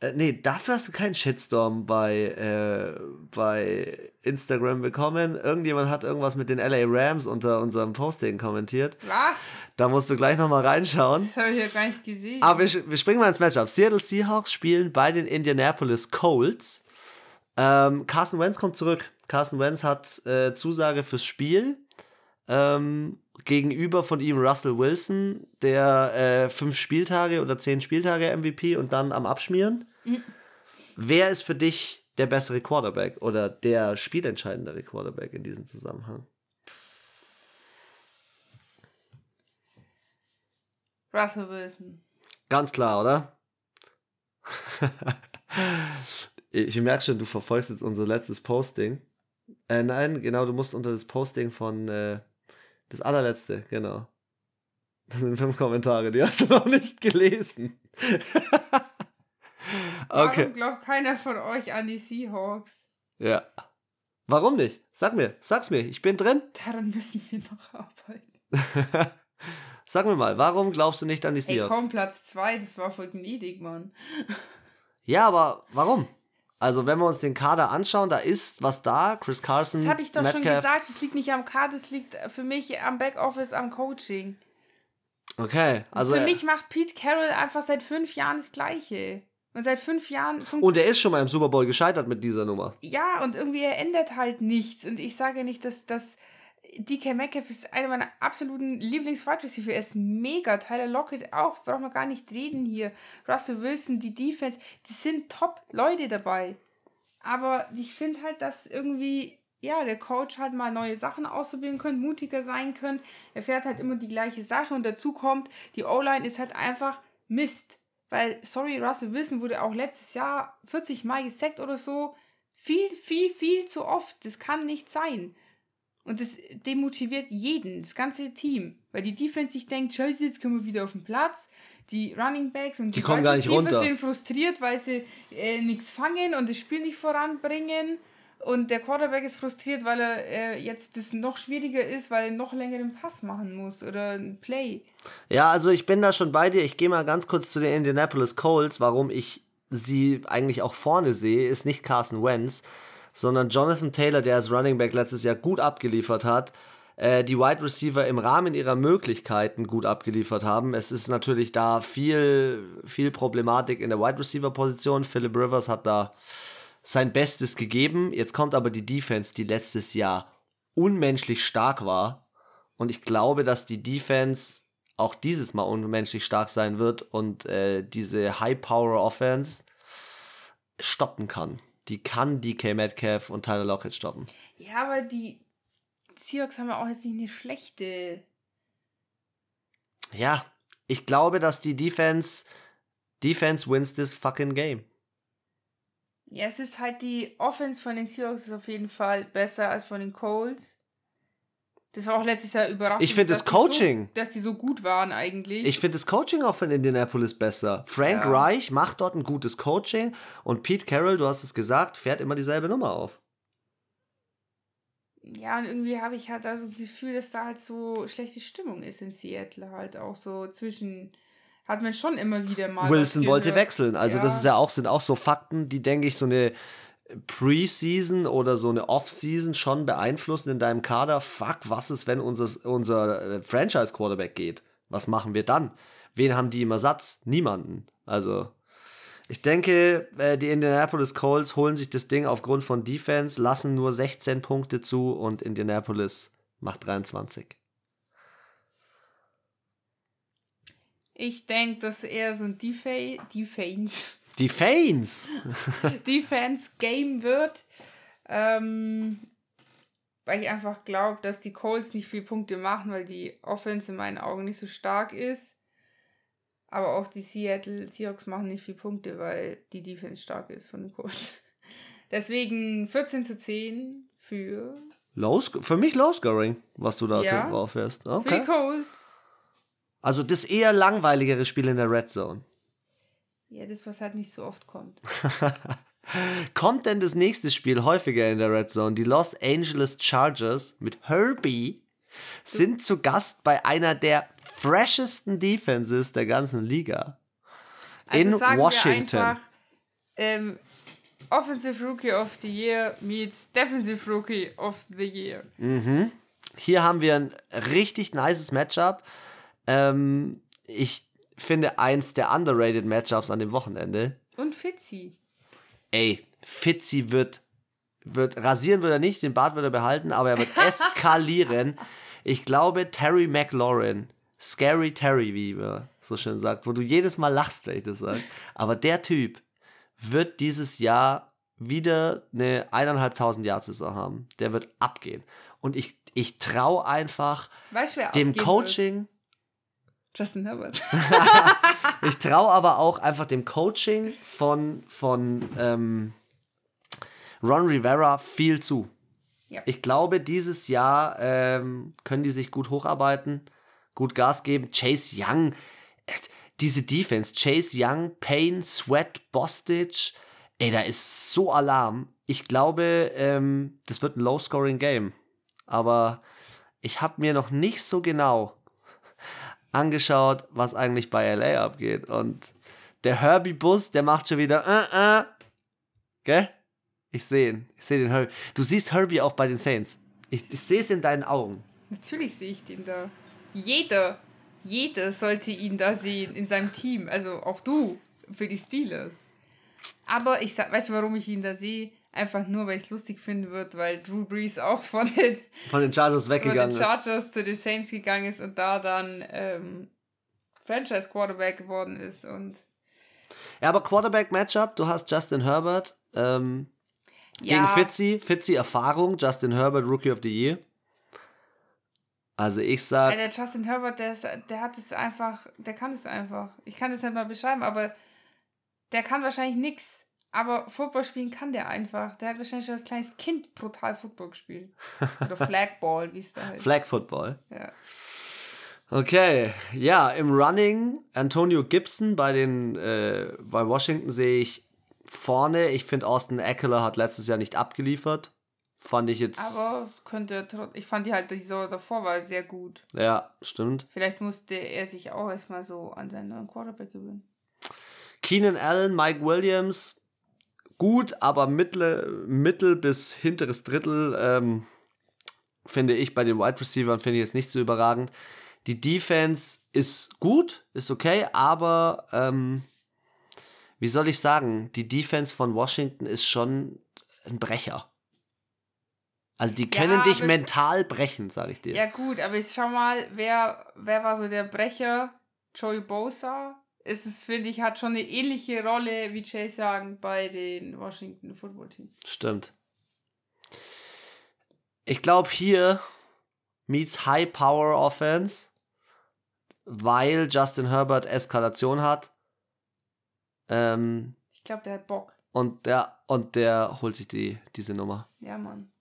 äh, nee, dafür hast du keinen Shitstorm bei, äh, bei Instagram bekommen. Irgendjemand hat irgendwas mit den LA Rams unter unserem Posting kommentiert. Was? Da musst du gleich nochmal reinschauen. Das habe ich ja gar nicht gesehen. Aber wir, wir springen mal ins Matchup. Seattle Seahawks spielen bei den Indianapolis Colts. Ähm, Carson Wentz kommt zurück. Carson Wentz hat äh, Zusage fürs Spiel. Ähm, gegenüber von ihm Russell Wilson, der äh, fünf Spieltage oder zehn Spieltage MVP und dann am Abschmieren. Mhm. Wer ist für dich der bessere Quarterback oder der spielentscheidendere Quarterback in diesem Zusammenhang? Russell Wilson. Ganz klar, oder? ich merke schon, du verfolgst jetzt unser letztes Posting. Äh, nein, genau, du musst unter das Posting von äh, das allerletzte, genau. Das sind fünf Kommentare, die hast du noch nicht gelesen. okay. Warum glaubt keiner von euch an die Seahawks? Ja. Warum nicht? Sag mir, sag's mir, ich bin drin. Daran müssen wir noch arbeiten. Sag mir mal, warum glaubst du nicht an die Seahawks? Ey, komm, Platz 2, das war voll gnädig, Mann. ja, aber warum? Also, wenn wir uns den Kader anschauen, da ist was da. Chris Carson. Das habe ich doch Metcalf. schon gesagt. Es liegt nicht am Kader, es liegt für mich am Backoffice, am Coaching. Okay, also. Für mich macht Pete Carroll einfach seit fünf Jahren das Gleiche. Und seit fünf Jahren. Und er ist schon mal im Super Bowl gescheitert mit dieser Nummer. Ja, und irgendwie er ändert halt nichts. Und ich sage nicht, dass das. DK Metcalf ist einer meiner absoluten Lieblings-Wide Receiver. Er ist mega. Tyler Lockett auch. Braucht man gar nicht reden hier. Russell Wilson, die Defense. Die sind top Leute dabei. Aber ich finde halt, dass irgendwie, ja, der Coach halt mal neue Sachen ausprobieren könnte, mutiger sein könnte. Er fährt halt immer die gleiche Sache und dazu kommt, die O-Line ist halt einfach Mist. Weil, sorry, Russell Wilson wurde auch letztes Jahr 40 Mal gesackt oder so. Viel, viel, viel zu oft. Das kann nicht sein. Und das demotiviert jeden, das ganze Team. Weil die Defense sich denkt, Chelsea, jetzt können wir wieder auf den Platz. Die Running Backs und die, die kommen gar nicht runter. sind frustriert, weil sie äh, nichts fangen und das Spiel nicht voranbringen. Und der Quarterback ist frustriert, weil er äh, jetzt das noch schwieriger ist, weil er noch länger den Pass machen muss oder ein Play. Ja, also ich bin da schon bei dir. Ich gehe mal ganz kurz zu den Indianapolis Colts. Warum ich sie eigentlich auch vorne sehe, ist nicht Carson Wentz, sondern Jonathan Taylor, der als Running Back letztes Jahr gut abgeliefert hat, äh, die Wide Receiver im Rahmen ihrer Möglichkeiten gut abgeliefert haben. Es ist natürlich da viel, viel Problematik in der Wide Receiver Position. Philip Rivers hat da sein Bestes gegeben. Jetzt kommt aber die Defense, die letztes Jahr unmenschlich stark war. Und ich glaube, dass die Defense auch dieses Mal unmenschlich stark sein wird und äh, diese High Power Offense stoppen kann die kann DK Metcalf und Tyler Lockett stoppen. Ja, aber die Seahawks haben ja auch jetzt nicht eine schlechte. Ja, ich glaube, dass die Defense Defense wins this fucking game. Ja, es ist halt die Offense von den Seahawks ist auf jeden Fall besser als von den Colts. Das war auch letztes Jahr überraschend. Ich finde das Coaching. So, dass die so gut waren eigentlich. Ich finde das Coaching auch von Indianapolis besser. Frank ja. Reich macht dort ein gutes Coaching und Pete Carroll, du hast es gesagt, fährt immer dieselbe Nummer auf. ja, und irgendwie habe ich halt da so das Gefühl, dass da halt so schlechte Stimmung ist in Seattle halt auch so zwischen hat man schon immer wieder mal. Wilson wollte wechseln. Also, ja. das ist ja auch, sind auch so Fakten, die, denke ich, so eine Preseason oder so eine Offseason schon beeinflussen in deinem Kader. Fuck, was ist, wenn unser, unser äh, Franchise-Quarterback geht? Was machen wir dann? Wen haben die im Ersatz? Niemanden. Also, ich denke, äh, die Indianapolis Colts holen sich das Ding aufgrund von Defense, lassen nur 16 Punkte zu und Indianapolis macht 23. Ich denke, dass eher so ein Defa Defense. Defense! Defense-Game wird. Ähm, weil ich einfach glaube, dass die Colts nicht viele Punkte machen, weil die Offense in meinen Augen nicht so stark ist. Aber auch die Seattle Seahawks machen nicht viele Punkte, weil die Defense stark ist von den Colts. Deswegen 14 zu 10 für. Low, für mich Low Scoring, was du da ja, drauf wärst. Okay. Für die Colts. Also das eher langweiligere Spiel in der Red Zone. Ja, das, was halt nicht so oft kommt. kommt denn das nächste Spiel häufiger in der Red Zone? Die Los Angeles Chargers mit Herbie sind zu Gast bei einer der freshesten Defenses der ganzen Liga. Also in Washington. Einfach, ähm, Offensive Rookie of the Year meets Defensive Rookie of the Year. Mhm. Hier haben wir ein richtig nices Matchup. Ähm, ich finde eins der underrated Matchups an dem Wochenende. Und Fitzy. Ey, Fitzy wird, wird rasieren wird er nicht, den Bart wird er behalten, aber er wird eskalieren. ich glaube, Terry McLaurin, Scary Terry, wie man so schön sagt, wo du jedes Mal lachst, wenn ich das sage. Aber der Typ wird dieses Jahr wieder eine eineinhalbtausend Jahr Saison haben. Der wird abgehen. Und ich, ich traue einfach weißt, dem Coaching. Wird? Justin Herbert. ich traue aber auch einfach dem Coaching von, von ähm, Ron Rivera viel zu. Ja. Ich glaube, dieses Jahr ähm, können die sich gut hocharbeiten, gut Gas geben. Chase Young, diese Defense, Chase Young, Payne, Sweat, Bostich, ey, da ist so Alarm. Ich glaube, ähm, das wird ein Low-Scoring-Game. Aber ich habe mir noch nicht so genau angeschaut, was eigentlich bei LA abgeht. Und der Herbie-Bus, der macht schon wieder, äh, äh. Gell? Ich sehe ihn. Ich sehe den Herbie. Du siehst Herbie auch bei den Saints. Ich, ich sehe es in deinen Augen. Natürlich sehe ich den da. Jeder, jeder sollte ihn da sehen in seinem Team. Also auch du für die Steelers. Aber ich sag, weißt du, warum ich ihn da sehe? Einfach nur, weil ich es lustig finden wird, weil Drew Brees auch von den, von den Chargers weggegangen ist. Von den Chargers ist. zu den Saints gegangen ist und da dann ähm, Franchise Quarterback geworden ist. Und ja, aber Quarterback-Matchup, du hast Justin Herbert ähm, ja. gegen Fitzy. Fitzy Erfahrung, Justin Herbert Rookie of the Year. Also ich sag. der Justin Herbert, der, ist, der hat es einfach, der kann es einfach. Ich kann es nicht mal beschreiben, aber der kann wahrscheinlich nichts. Aber Football spielen kann der einfach. Der hat wahrscheinlich schon als kleines Kind brutal Football gespielt. Oder Flagball, wie es da heißt. Flag Football. Ja. Okay, ja, im Running Antonio Gibson bei den äh, bei Washington sehe ich vorne. Ich finde Austin Eckler hat letztes Jahr nicht abgeliefert. Fand ich jetzt. Aber könnte ich fand die halt die Saison davor war sehr gut. Ja, stimmt. Vielleicht musste er sich auch erstmal so an seinen neuen Quarterback gewöhnen. Keenan Allen, Mike Williams, gut, aber mittel, mittel bis hinteres Drittel ähm, finde ich bei den Wide Receivers finde ich jetzt nicht so überragend. Die Defense ist gut, ist okay, aber ähm, wie soll ich sagen, die Defense von Washington ist schon ein Brecher. Also die können ja, dich mental brechen, sage ich dir. Ja gut, aber ich schau mal, wer, wer war so der Brecher? Joey Bosa? Ist es, finde ich, hat schon eine ähnliche Rolle, wie Jay sagen, bei den Washington Football Team. Stimmt. Ich glaube, hier meets High Power Offense, weil Justin Herbert Eskalation hat. Ähm, ich glaube, der hat Bock. Und der, und der holt sich die, diese Nummer. Ja, Mann.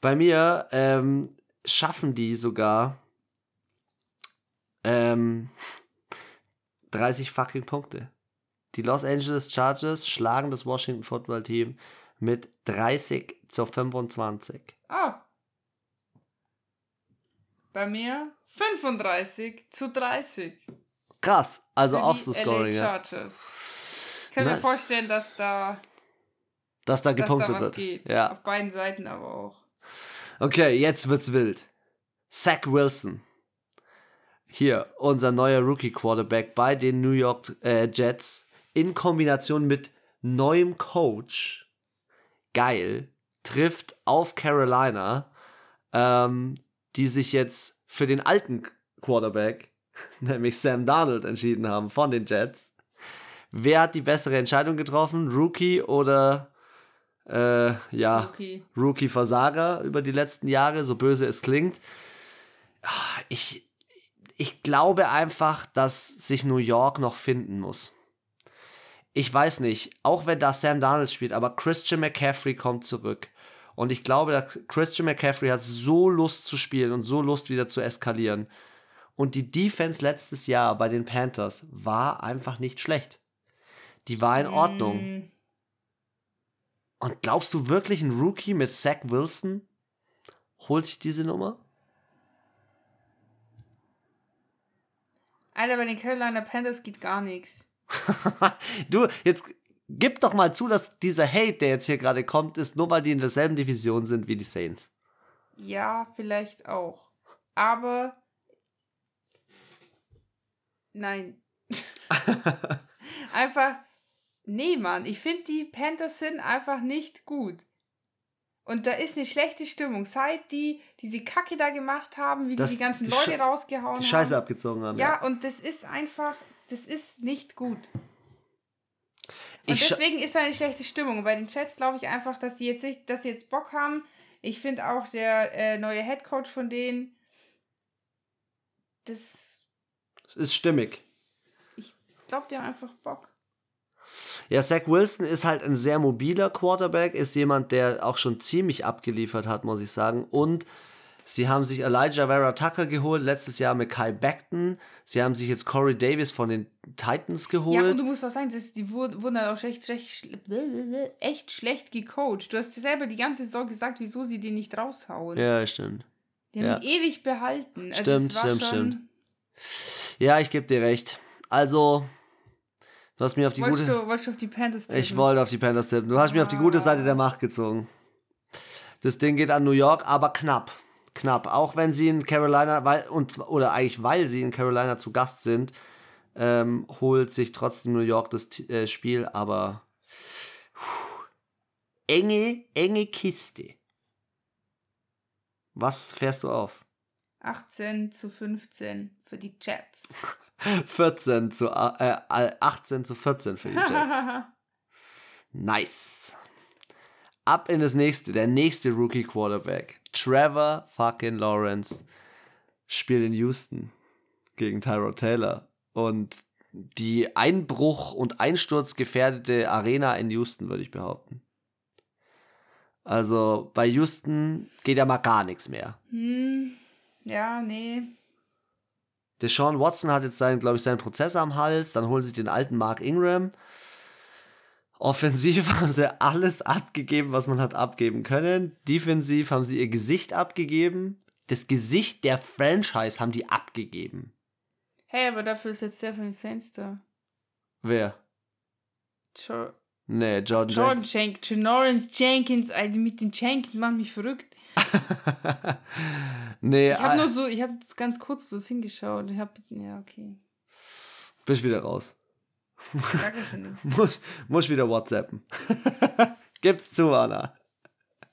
Bei mir ähm, schaffen die sogar ähm, 30 fucking Punkte. Die Los Angeles Chargers schlagen das Washington Football Team mit 30 zu 25. Ah. Bei mir 35 zu 30. Krass, also Für auch so LA Scoring. Ja. Chargers. Ich kann mir Nice. vorstellen, dass da, Dass da dass da gepunktet was wird. geht. Ja. Auf beiden Seiten aber auch. Okay, jetzt wird's wild. Zach Wilson. Hier, unser neuer Rookie-Quarterback bei den New York äh, Jets in Kombination mit neuem Coach. Geil. Trifft auf Carolina, ähm, die sich jetzt für den alten Quarterback, nämlich Sam Darnold, entschieden haben von den Jets. Wer hat die bessere Entscheidung getroffen? Rookie oder äh, ja. Rookie-Versager über die letzten Jahre, so böse es klingt. Ah, Ich, ich glaube einfach, dass sich New York noch finden muss. Ich weiß nicht, auch wenn da Sam Darnold spielt, aber Christian McCaffrey kommt zurück. Und ich glaube, dass Christian McCaffrey hat so Lust zu spielen und so Lust wieder zu eskalieren. Und die Defense letztes Jahr bei den Panthers war einfach nicht schlecht. Die war in Ordnung. Mm, Und glaubst du wirklich, ein Rookie mit Zach Wilson holt sich diese Nummer? Alter, bei den Carolina Panthers geht gar nichts. du, jetzt gib doch mal zu, dass dieser Hate, der jetzt hier gerade kommt, ist nur weil die in derselben Division sind wie die Saints. Ja, vielleicht auch. Aber. Nein. einfach. Nee, Mann. Ich finde, die Panthers sind einfach nicht gut. Und da ist eine schlechte Stimmung. Seit die diese Kacke da gemacht haben, wie Das- die die ganzen die Leute Sche- rausgehauen Die Scheiße haben. abgezogen haben. Ja, und das ist einfach. Das ist nicht gut. Und Ich deswegen ist da eine schlechte Stimmung. Und Bei den Chats glaube ich einfach, dass sie jetzt, nicht- dass sie jetzt Bock haben. Ich finde auch der äh, neue Headcoach von denen, das, ist stimmig. ich glaube, die haben einfach Bock. Ja, Zach Wilson ist halt ein sehr mobiler Quarterback, ist jemand, der auch schon ziemlich abgeliefert hat, muss ich sagen. Und sie haben sich Elijah Vera Tucker geholt, letztes Jahr mit Kai Beckton. Sie haben sich jetzt Corey Davis von den Titans Ja, und geholt. du musst auch sagen, die wurden, halt auch echt, echt, echt schlecht gecoacht. Du hast selber die ganze Saison gesagt, wieso sie die nicht raushauen. Ja, stimmt. Die haben ja. ihn ewig behalten. Also Stimmt, stimmt, stimmt. Ja, ich gebe dir recht. Also, du hast mir auf die Wolltest gute. du, wolltest du auf die Panthers Ich tippen? wollte auf die Panthers tippen. Du hast mich auf die gute Seite der Macht gezogen. Das Ding geht an New York, aber knapp. Knapp. Auch wenn sie in Carolina, weil, und, oder eigentlich weil sie in Carolina zu Gast sind, ähm, holt sich trotzdem New York das äh, Spiel, aber puh, enge, enge Kiste. Was fährst du auf? 18 zu 15 für die Jets. 14 zu, äh, äh, 18 zu 14 für die Jets. Nice. Ab in das nächste, der nächste Rookie Quarterback. Trevor fucking Lawrence spielt in Houston gegen Tyrod Taylor. Und die Einbruch- und Einsturzgefährdete Arena in Houston, würde ich behaupten. Also bei Houston geht ja mal gar nichts mehr. hm, ja, nee. Deshaun Watson hat jetzt seinen, glaube ich, seinen Prozess am Hals. Dann holen sie den alten Mark Ingram. Offensiv haben sie alles abgegeben, was man hat abgeben können. Defensiv haben sie ihr Gesicht abgegeben. Das Gesicht der Franchise haben die abgegeben. Hey, aber dafür ist jetzt der von den Saints da. Wer? Jo Nee, Jordan. Jordan Jenkins, Janoran Jenkins, Alter, mit den Jenkins machen mich verrückt. nee, Ich habe äh, nur so, ich habe ganz kurz bloß hingeschaut. Ich habe, ja, okay. bist wieder raus. Problem. Muss, muss wieder WhatsAppen. Gib's zu, Anna.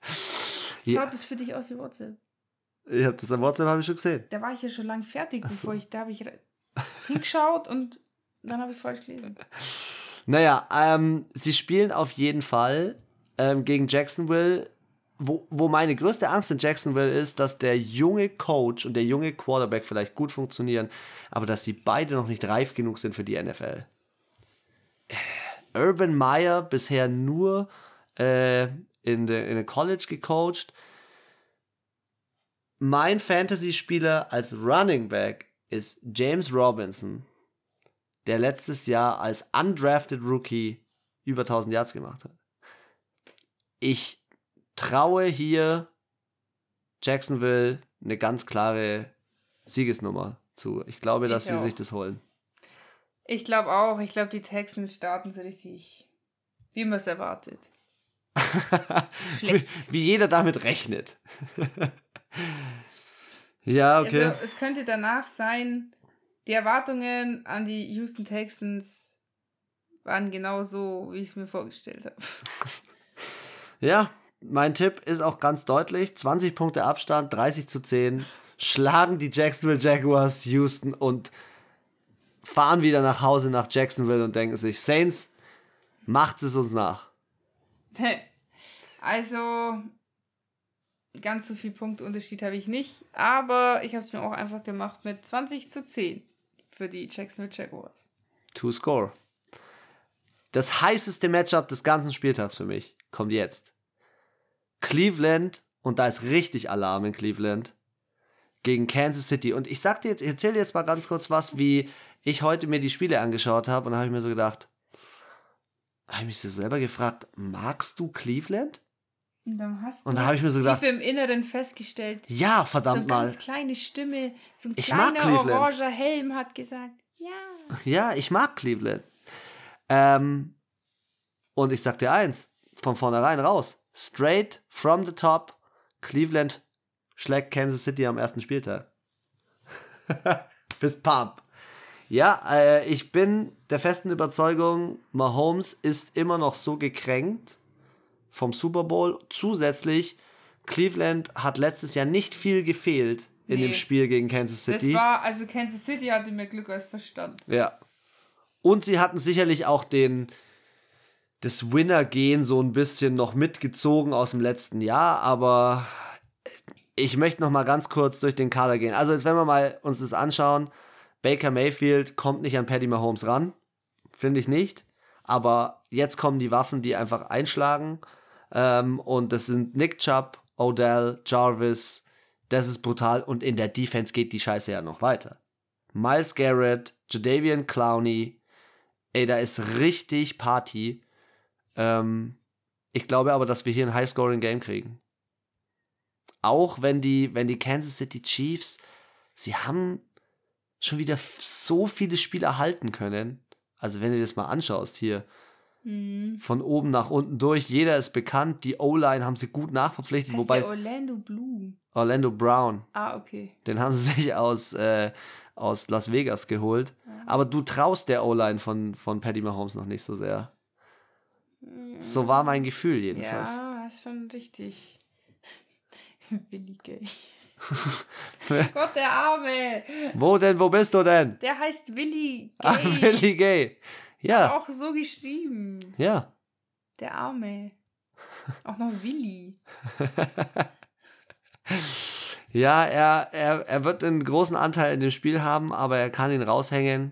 Schaut Ja. das für dich aus wie WhatsApp? Ich hab das am WhatsApp habe ich schon gesehen. Da war ich ja schon lang fertig, so. bevor ich, da habe ich hingeschaut und dann habe ich es falsch gelesen. Naja, ähm, sie spielen auf jeden Fall ähm, gegen Jacksonville. Wo, wo meine größte Angst in Jacksonville ist, dass der junge Coach und der junge Quarterback vielleicht gut funktionieren, aber dass sie beide noch nicht reif genug sind für die NFL. Urban Meyer bisher nur äh, in der der College gecoacht. Mein Fantasy-Spieler als Running Back ist James Robinson der letztes Jahr als undrafted Rookie über 1000 Yards gemacht hat. Ich traue hier Jacksonville eine ganz klare Siegesnummer zu. Ich glaube, dass Ich sie auch. sich das holen. Ich glaube auch. Ich glaube, die Texans starten so richtig, wie man es erwartet. Schlecht. wie jeder damit rechnet. ja, okay. Also, es könnte danach sein, die Erwartungen an die Houston Texans waren genauso, wie ich es mir vorgestellt habe. Ja, mein Tipp ist auch ganz deutlich: 20 Punkte Abstand, 30 zu 10. Schlagen die Jacksonville Jaguars Houston und fahren wieder nach Hause nach Jacksonville und denken sich: Saints, macht es uns nach. Also, ganz so viel Punktunterschied habe ich nicht, aber ich habe es mir auch einfach gemacht mit 20 zu 10 für die Jacksonville Jaguars. To score. Das heißeste Matchup des ganzen Spieltags für mich kommt jetzt. Cleveland, und da ist richtig Alarm in Cleveland, gegen Kansas City. Und ich sag dir jetzt, ich erzähle jetzt mal ganz kurz was, wie ich heute mir die Spiele angeschaut habe. Und habe ich mir so gedacht, habe ich mich so selber gefragt, magst du Cleveland? Und dann hast Und du da habe ich mir so tief im Inneren festgestellt, ja, so eine verdammt mal. ganz kleine Stimme, so ein Ich kleiner oranger Helm hat gesagt, ja. Ja, ich mag Cleveland. Ähm, und ich sag dir eins, von vornherein raus. Straight from the top. Cleveland schlägt Kansas City am ersten Spieltag. Fist Pump. Ja, äh, ich bin der festen Überzeugung, Mahomes ist immer noch so gekränkt vom Super Bowl. Zusätzlich, Cleveland hat letztes Jahr nicht viel gefehlt in Nee. dem Spiel gegen Kansas City. Das war, also Kansas City hatte mehr Glück als Verstand. Ja. Und sie hatten sicherlich auch den das Winner-Gehen so ein bisschen noch mitgezogen aus dem letzten Jahr, aber ich möchte noch mal ganz kurz durch den Kader gehen. Also jetzt, wenn wir mal uns das anschauen, Baker Mayfield kommt nicht an Patty Mahomes ran, finde ich nicht. Aber jetzt kommen die Waffen, die einfach einschlagen. Ähm, und das sind Nick Chubb, Odell, Jarvis. Das ist brutal. Und in der Defense geht die Scheiße ja noch weiter. Miles Garrett, Jadavian Clowney. Ey, da ist richtig Party. Ähm, ich glaube aber, dass wir hier ein High-Scoring-Game kriegen. Auch wenn die, wenn die Kansas City Chiefs, sie haben schon wieder so viele Spieler halten können. Also wenn du das mal anschaust hier, Mhm. von oben nach unten durch, jeder ist bekannt, die O-Line haben sie gut nachverpflichtet, Heißt wobei der Orlando Bloom. Orlando Brown, Ah, okay. den haben sie sich aus, äh, aus Las Vegas geholt. Aber du traust der O-Line von, von Patty Mahomes noch nicht so sehr. So war mein Gefühl jedenfalls. Ja, ist schon richtig. Willi Gay. Gott, der Arme. Wo denn, wo bist du denn? Der heißt Willi Gay. Ah, Willi Gay. Ja, Auch so geschrieben. ja. Der Arme. Auch noch Willi. Ja, er, er, er wird einen großen Anteil in dem Spiel haben, aber er kann ihn raushängen.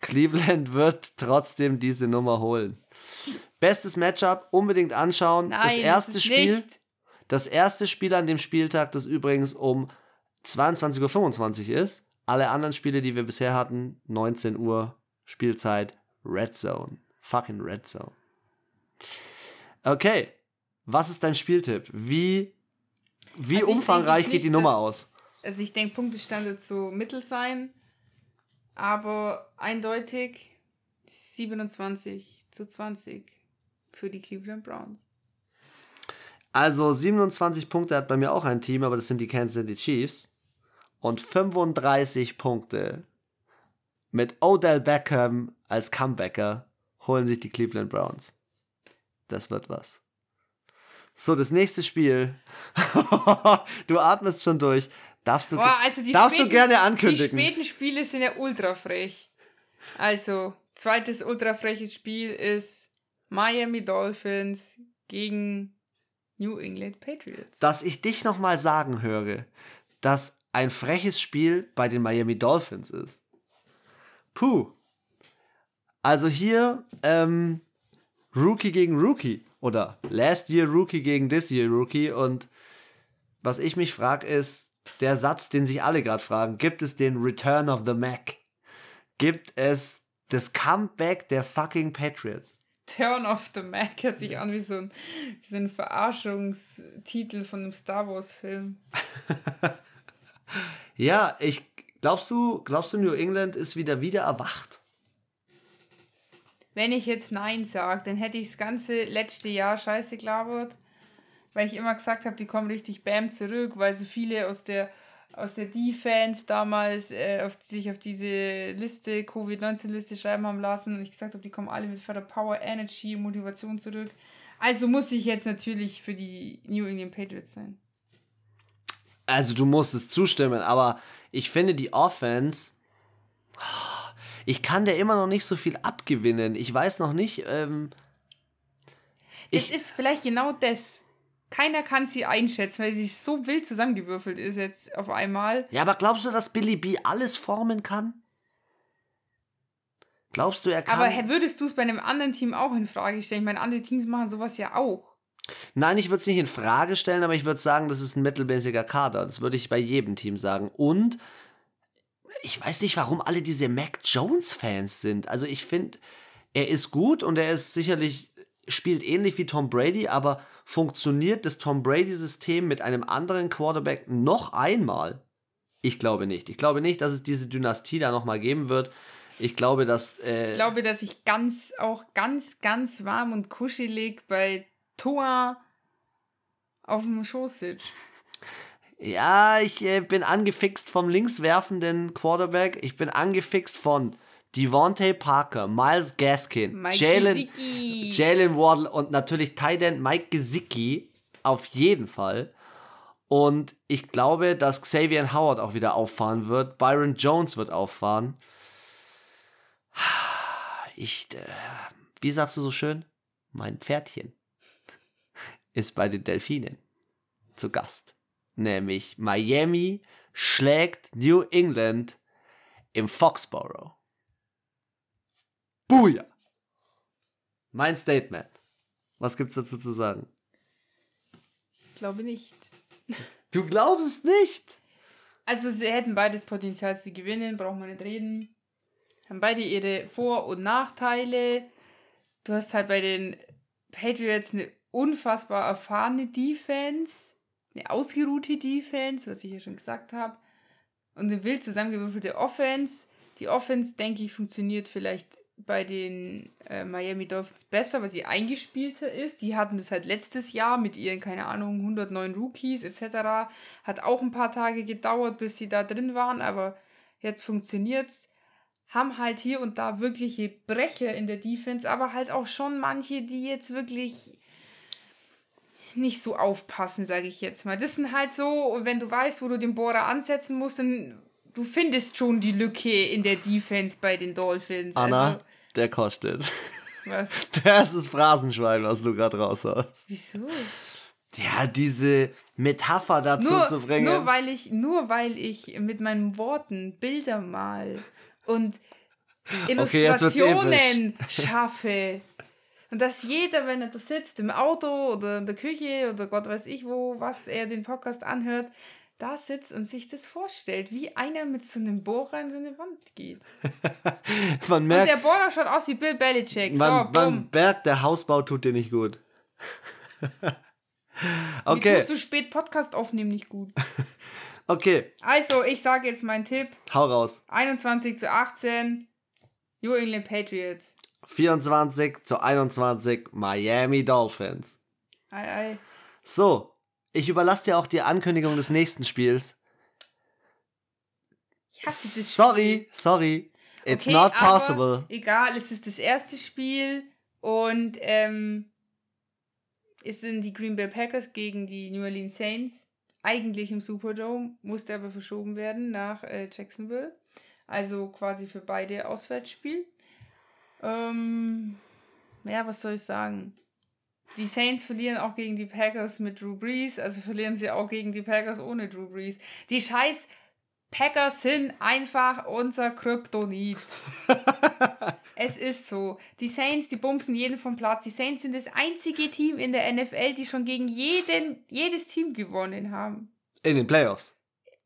Cleveland wird trotzdem diese Nummer holen. Bestes Matchup, unbedingt anschauen. Nein, das erste ist Spiel, Nicht. das erste Spiel an dem Spieltag, das übrigens um 22.25 Uhr ist. Alle anderen Spiele, die wir bisher hatten, 19 Uhr Spielzeit, Red Zone. Fucking Red Zone. Okay, was ist dein Spieltipp? Wie, wie Also ich umfangreich geht die nicht, Nummer dass- aus? Also ich denke, Punktestand wird so mittel sein. Aber eindeutig 27 zu 20 für die Cleveland Browns. Also 27 Punkte hat bei mir auch ein Team, aber das sind die Kansas City Chiefs. Und 35 Punkte mit Odell Beckham als Comebacker holen sich die Cleveland Browns. Das wird was. So, das nächste Spiel. du atmest schon durch. Darfst du, Boah, also die darfst du späten- gerne Die ankündigen. späten Spiele sind ja ultra frech. Also, zweites ultra freches Spiel ist Miami Dolphins gegen New England Patriots. dass ich dich nochmal sagen höre, dass ein freches Spiel bei den Miami Dolphins ist. Puh. Also hier ähm, Rookie gegen Rookie oder Last Year Rookie gegen This Year Rookie und was ich mich frage ist der Satz, den sich alle gerade fragen, gibt es den Return of the Mac? Gibt es das Comeback der fucking Patriots? Turn of the Mac hört sich an wie so ein, wie so ein Verarschungstitel von einem Star Wars-Film. ja, ich glaubst du, glaubst du, New England ist wieder wieder erwacht? Wenn ich jetzt Nein sage, dann hätte ich das ganze letzte Jahr scheiße gelabert, weil ich immer gesagt habe, die kommen richtig bam zurück, weil so viele aus der aus der Defense damals äh, auf, sich auf diese Liste, Covid-19-Liste schreiben haben lassen und ich gesagt habe, die kommen alle mit voller Power, Energy, Motivation zurück. Also muss ich jetzt natürlich für die New England Patriots sein. Also du musst es zustimmen, aber ich finde die Offense, ich kann der immer noch nicht so viel abgewinnen. Ich weiß noch nicht. Ähm, das ist vielleicht genau das. Keiner kann sie einschätzen, weil sie so wild zusammengewürfelt ist jetzt auf einmal. Ja, aber glaubst du, dass Billy B alles formen kann? Glaubst du, er kann. Aber würdest du es bei einem anderen Team auch in Frage stellen? Ich meine, andere Teams machen sowas ja auch. Nein, ich würde es nicht in Frage stellen, aber ich würde sagen, das ist ein mittelmäßiger Kader. Das würde ich bei jedem Team sagen. Und ich weiß nicht, warum alle diese Mac Jones-Fans sind. Also ich finde, er ist gut und er ist sicherlich, spielt ähnlich wie Tom Brady, aber Funktioniert das Tom Brady-System mit einem anderen Quarterback noch einmal? Ich glaube nicht. Ich glaube nicht, dass es diese Dynastie da nochmal geben wird. Ich glaube, dass. Äh ich glaube, dass ich ganz, auch ganz, ganz warm und kuschelig bei Toa auf dem Schoß sitze. Ja, ich äh, bin angefixt vom linkswerfenden Quarterback. Ich bin angefixt von Devontae Parker, Miles Gaskin, Jalen, Jalen Waddle und natürlich Titan Mike Gesicki auf jeden Fall. Und ich glaube, dass Xavier Howard auch wieder auffahren wird. Byron Jones wird auffahren. Ich, äh, wie sagst du so schön? Mein Pferdchen ist bei den Delfinen zu Gast. Nämlich Miami schlägt New England im Foxborough. Buja! Mein Statement. Was gibt's dazu zu sagen? Ich glaube nicht. Du glaubst es nicht? Also sie hätten beides Potenzial zu gewinnen, braucht man nicht reden. Haben beide ihre Vor- und Nachteile. Du hast halt bei den Patriots eine unfassbar erfahrene Defense, eine ausgeruhte Defense, was ich ja schon gesagt habe, und eine wild zusammengewürfelte Offense. Die Offense, denke ich, funktioniert vielleicht bei den äh, Miami Dolphins besser, weil sie eingespielter ist. Die hatten das halt letztes Jahr mit ihren, keine Ahnung, 109 Rookies etc. Hat auch ein paar Tage gedauert, bis sie da drin waren, aber jetzt funktioniert's. Haben halt hier und da wirkliche Brecher in der Defense, aber halt auch schon manche, die jetzt wirklich nicht so aufpassen, sage ich jetzt mal. Das sind halt so, wenn du weißt, wo du den Bohrer ansetzen musst, dann du findest schon die Lücke in der Defense bei den Dolphins. Anna, also, der kostet. Was? Der ist das Phrasenschwein, was du gerade raushaust. Wieso? Ja, diese Metapher dazu nur, zu bringen. Nur weil, ich, nur weil ich mit meinen Worten Bilder mal und Illustrationen okay, schaffe. Und dass jeder, wenn er da sitzt, im Auto oder in der Küche oder Gott weiß ich wo, was er den Podcast anhört, da sitzt und sich das vorstellt, wie einer mit so einem Bohrer in so eine Wand geht. man merkt, und der Bohrer schaut aus wie Bill Belichick. Man, so, man merkt, der Hausbau tut dir nicht gut. okay. Mir tut zu spät Podcast aufnehmen nicht gut. okay. Also, ich sage jetzt meinen Tipp. Hau raus. 21 zu 18, New England Patriots. 24 zu 21, Miami Dolphins. Ei, ei. So, ich überlasse dir auch die Ankündigung des nächsten Spiels. sorry, Spiel. sorry. It's okay, not possible. egal, es ist das erste Spiel und ähm, es sind die Green Bay Packers gegen die New Orleans Saints. Eigentlich im Superdome, musste aber verschoben werden nach äh, Jacksonville. Also quasi für beide Auswärtsspiel. Ähm, ja, was soll ich sagen? Die Saints verlieren auch gegen die Packers mit Drew Brees, also verlieren sie auch gegen die Packers ohne Drew Brees. Die scheiß Packers sind einfach unser Kryptonit. es ist so. Die Saints, die bumsen jeden vom Platz. Die Saints sind das einzige Team in der NFL, die schon gegen jeden, jedes Team gewonnen haben. In den Playoffs.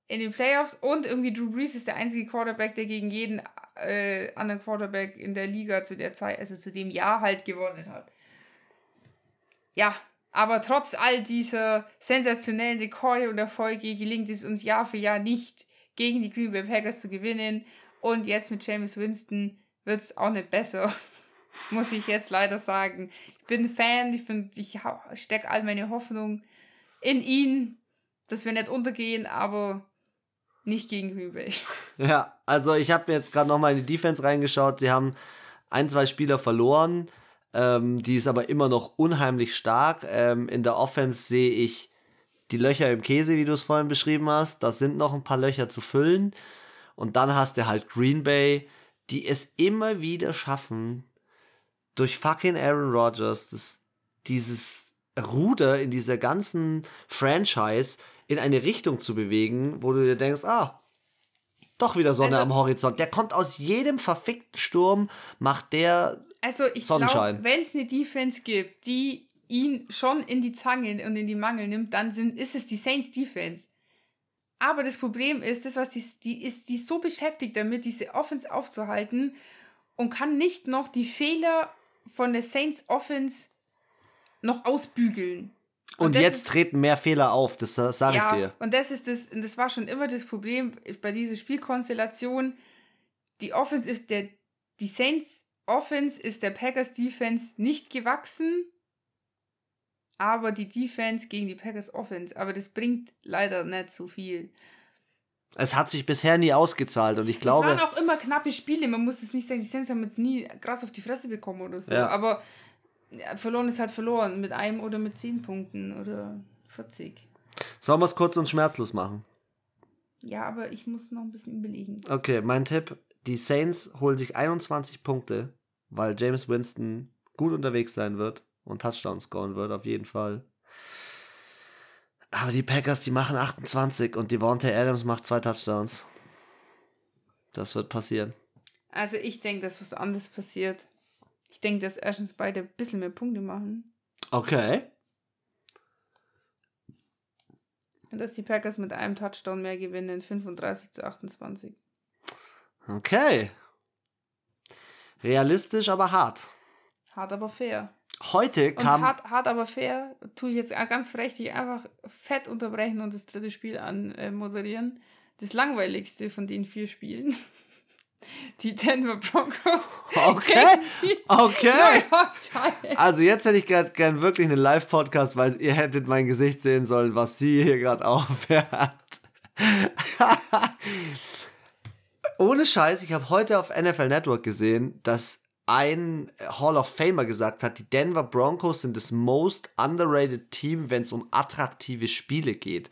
In den Playoffs und irgendwie Drew Brees ist der einzige Quarterback, der gegen jeden äh, anderen Quarterback in der Liga zu der Zeit, also zu dem Jahr halt gewonnen hat. Ja, aber trotz all dieser sensationellen Rekorde und Erfolge gelingt es uns Jahr für Jahr nicht, gegen die Green Bay Packers zu gewinnen. Und jetzt mit James Winston wird es auch nicht besser. Muss ich jetzt leider sagen. Ich bin Fan, ich, ich stecke all meine Hoffnung in ihn, dass wir nicht untergehen, aber nicht gegen Green Bay. Ja, also ich habe jetzt gerade nochmal in die Defense reingeschaut. Sie haben ein, zwei Spieler verloren. Ähm, die ist aber immer noch unheimlich stark. Ähm, in der Offense sehe ich die Löcher im Käse, wie du es vorhin beschrieben hast. Da sind noch ein paar Löcher zu füllen. Und dann hast du halt Green Bay, die es immer wieder schaffen, durch fucking Aaron Rodgers das, dieses Ruder in dieser ganzen Franchise in eine Richtung zu bewegen, wo du dir denkst, ah, doch wieder Sonne also, am Horizont. Der kommt aus jedem verfickten Sturm, macht der also ich glaube, wenn es eine Defense gibt, die ihn schon in die Zange und in die Mangel nimmt, dann sind, ist es die Saints Defense. Aber das Problem ist, das, was die, die ist, die ist so beschäftigt damit, diese Offense aufzuhalten und kann nicht noch die Fehler von der Saints Offense noch ausbügeln. Und, und jetzt ist, treten mehr Fehler auf, das sage ja, ich dir. Und das ist das, und das war schon immer das Problem bei dieser Spielkonstellation. Die Offense ist der, die Saints Offense ist der Packers Defense nicht gewachsen, aber die Defense gegen die Packers Offense. Aber das bringt leider nicht so viel. Es hat sich bisher nie ausgezahlt und ich glaube. Es waren auch immer knappe Spiele. Man muss es nicht sagen, die Saints haben jetzt nie krass auf die Fresse bekommen oder so. Ja. Aber ja, verloren ist halt verloren. Mit einem oder mit zehn Punkten oder 40. Sollen wir es kurz und schmerzlos machen? Ja, aber ich muss noch ein bisschen überlegen. Okay, mein Tipp: Die Saints holen sich 21 Punkte, weil James Winston gut unterwegs sein wird und Touchdowns scoren wird, auf jeden Fall. Aber die Packers, die machen 28 und Devontae Adams macht zwei Touchdowns. Das wird passieren. Also ich denke, dass was anderes passiert. Ich denke, dass erstens beide ein bisschen mehr Punkte machen. Okay. Und dass die Packers mit einem Touchdown mehr gewinnen, 35 zu 28. Okay. Realistisch, aber hart. Hart, aber fair. Heute kam. Und hart, hart, aber fair, tue ich jetzt ganz frechtig einfach fett unterbrechen und das dritte Spiel anmoderieren. Das langweiligste von den vier Spielen. Die Denver Broncos. Okay. Okay. Also jetzt hätte ich gern, gern wirklich einen Live-Podcast, weil ihr hättet mein Gesicht sehen sollen, was sie hier gerade aufhört. Ohne Scheiß, ich habe heute auf NFL Network gesehen, dass ein Hall of Famer gesagt hat, die Denver Broncos sind das most underrated Team, wenn es um attraktive Spiele geht.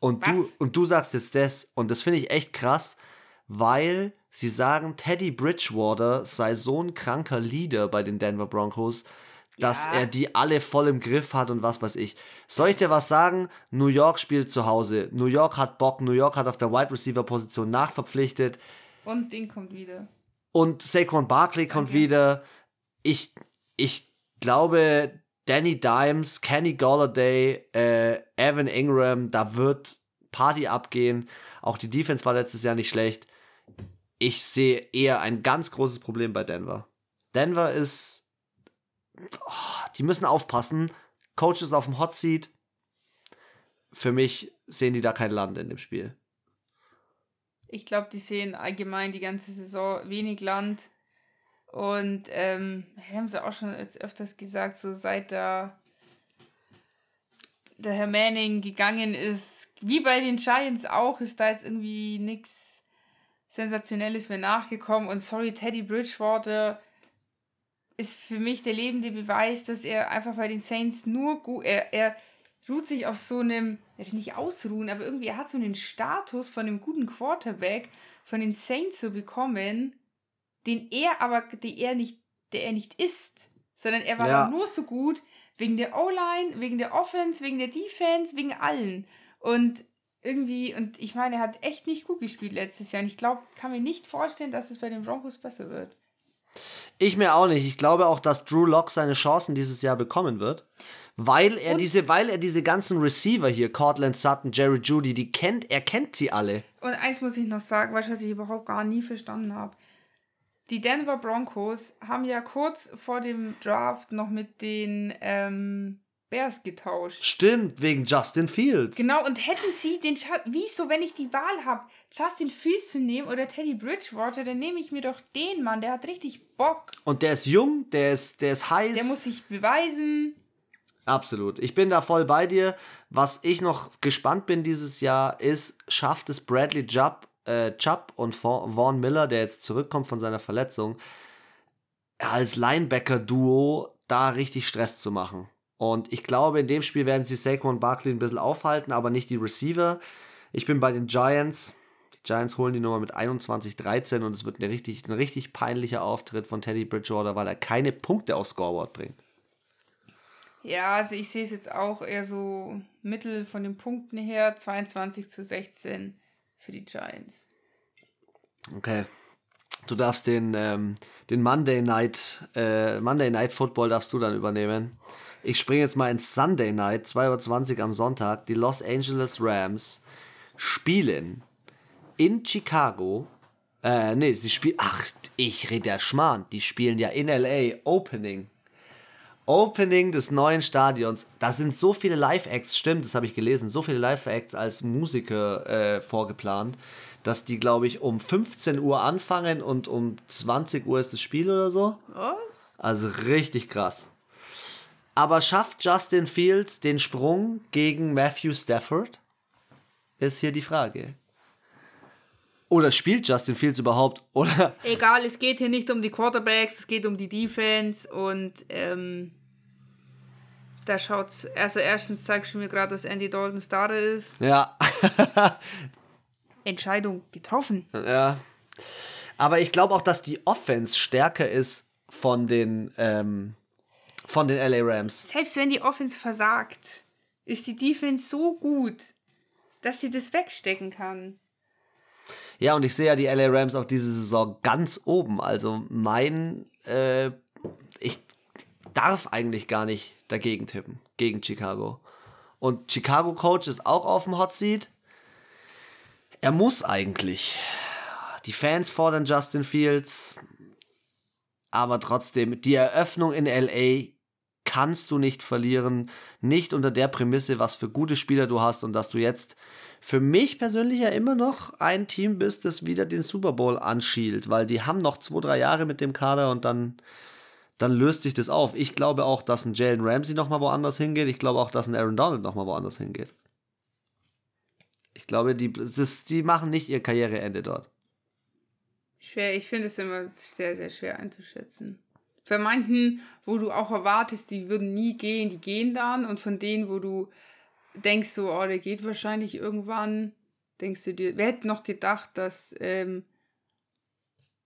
Und du, und du sagst jetzt das, und das finde ich echt krass, weil sie sagen, Teddy Bridgewater sei so ein kranker Leader bei den Denver Broncos, dass ja. er die alle voll im Griff hat und was weiß ich. Soll ich dir was sagen? New York spielt zu Hause. New York hat Bock. New York hat auf der Wide Receiver Position nachverpflichtet. Und Ding kommt wieder. Und Saquon Barkley kommt okay. wieder. Ich, ich glaube, Danny Dimes, Kenny Galladay, äh, Evan Ingram, da wird Party abgehen. Auch die Defense war letztes Jahr nicht schlecht. Ich sehe eher ein ganz großes Problem bei Denver. Denver ist. Oh, die müssen aufpassen. Coach ist auf dem Hot Seat. Für mich sehen die da kein Land in dem Spiel. Ich glaube, die sehen allgemein die ganze Saison wenig Land. Und ähm, haben sie auch schon jetzt öfters gesagt, so seit da der Herr Manning gegangen ist, wie bei den Giants auch, ist da jetzt irgendwie nichts Sensationelles mehr nachgekommen. Und sorry, Teddy Bridgewater ist für mich der lebende Beweis, dass er einfach bei den Saints nur gut, er, er ruht sich auf so einem, nicht ausruhen, aber irgendwie, er hat so einen Status von einem guten Quarterback von den Saints zu bekommen, den er aber, der er nicht, der er nicht ist, sondern er war ja. nur so gut wegen der O-Line, wegen der Offense, wegen der Defense, wegen allen. Und irgendwie, und ich meine, er hat echt nicht gut gespielt letztes Jahr. Und ich glaube, kann mir nicht vorstellen, dass es bei den Broncos besser wird. Ich mir auch nicht. Ich glaube auch, dass Drew Locke seine Chancen dieses Jahr bekommen wird weil er und diese, weil er diese ganzen Receiver hier, Cortland Sutton, Jerry Judy, die kennt, er kennt sie alle. Und eins muss ich noch sagen, was ich überhaupt gar nie verstanden habe. die Denver Broncos haben ja kurz vor dem Draft noch mit den ähm, Bears getauscht. Stimmt, wegen Justin Fields. Genau, und hätten sie den, Ju- wieso, wenn ich die Wahl habe, Justin Fields zu nehmen oder Teddy Bridgewater, dann nehme ich mir doch den Mann, der hat richtig Bock. Und der ist jung, der ist, der ist heiß. Der muss sich beweisen. Absolut. Ich bin da voll bei dir. Was ich noch gespannt bin dieses Jahr ist, schafft es Bradley Chubb, äh, Chubb und Vaughn Miller, der jetzt zurückkommt von seiner Verletzung, als Linebacker-Duo da richtig Stress zu machen. Und ich glaube, in dem Spiel werden sie Saquon Barkley ein bisschen aufhalten, aber nicht die Receiver. Ich bin bei den Giants. Die Giants holen die Nummer mit 21-13 und es wird ein richtig, ein richtig peinlicher Auftritt von Teddy Bridgewater, weil er keine Punkte aufs Scoreboard bringt. Ja, also ich sehe es jetzt auch eher so mittel von den Punkten her, 22 zu 16 für die Giants. Okay. Du darfst den, ähm, den Monday Night, äh, Monday Night Football darfst du dann übernehmen. Ich springe jetzt mal ins Sunday Night, 2.20 Uhr am Sonntag. Die Los Angeles Rams spielen in Chicago. Äh, nee, sie spielen. Ach, ich rede ja Schmarrn. Die spielen ja in LA Opening. Opening des neuen Stadions. Da sind so viele Live-Acts, stimmt, das habe ich gelesen, so viele Live-Acts als Musiker äh, vorgeplant, dass die, glaube ich, um 15 Uhr anfangen und um 20 Uhr ist das Spiel oder so. Was? Also richtig krass. Aber schafft Justin Fields den Sprung gegen Matthew Stafford? Ist hier die Frage. Oder spielt Justin Fields überhaupt? Oder Egal, es geht hier nicht um die Quarterbacks, es geht um die Defense und ähm, da schaut's. Also erstens zeigst du mir gerade, dass Andy Dalton Starter ist. ja, Entscheidung getroffen. Ja. Aber ich glaube auch, dass die Offense stärker ist von den, ähm, von den LA Rams. Selbst wenn die Offense versagt, ist die Defense so gut, dass sie das wegstecken kann. Ja, und ich sehe ja die LA Rams auch diese Saison ganz oben. Also mein, äh, ich darf eigentlich gar nicht dagegen tippen, gegen Chicago. Und Chicago Coach ist auch auf dem Hot Seat. Er muss eigentlich. Die Fans fordern Justin Fields. Aber trotzdem, die Eröffnung in LA kannst du nicht verlieren. Nicht unter der Prämisse, was für gute Spieler du hast und dass du jetzt für mich persönlich ja immer noch ein Team bist, das wieder den Super Bowl anschielt, weil die haben noch zwei, drei Jahre mit dem Kader und dann, dann löst sich das auf. Ich glaube auch, dass ein Jalen Ramsey nochmal woanders hingeht. Ich glaube auch, dass ein Aaron Donald nochmal woanders hingeht. Ich glaube, die, das, die machen nicht ihr Karriereende dort. Schwer, ich finde es immer sehr, sehr schwer einzuschätzen. Für manchen, wo du auch erwartest, die würden nie gehen, die gehen dann. Und von denen, wo du denkst so, oh, der geht wahrscheinlich irgendwann, denkst du dir, wer hätte noch gedacht, dass ähm,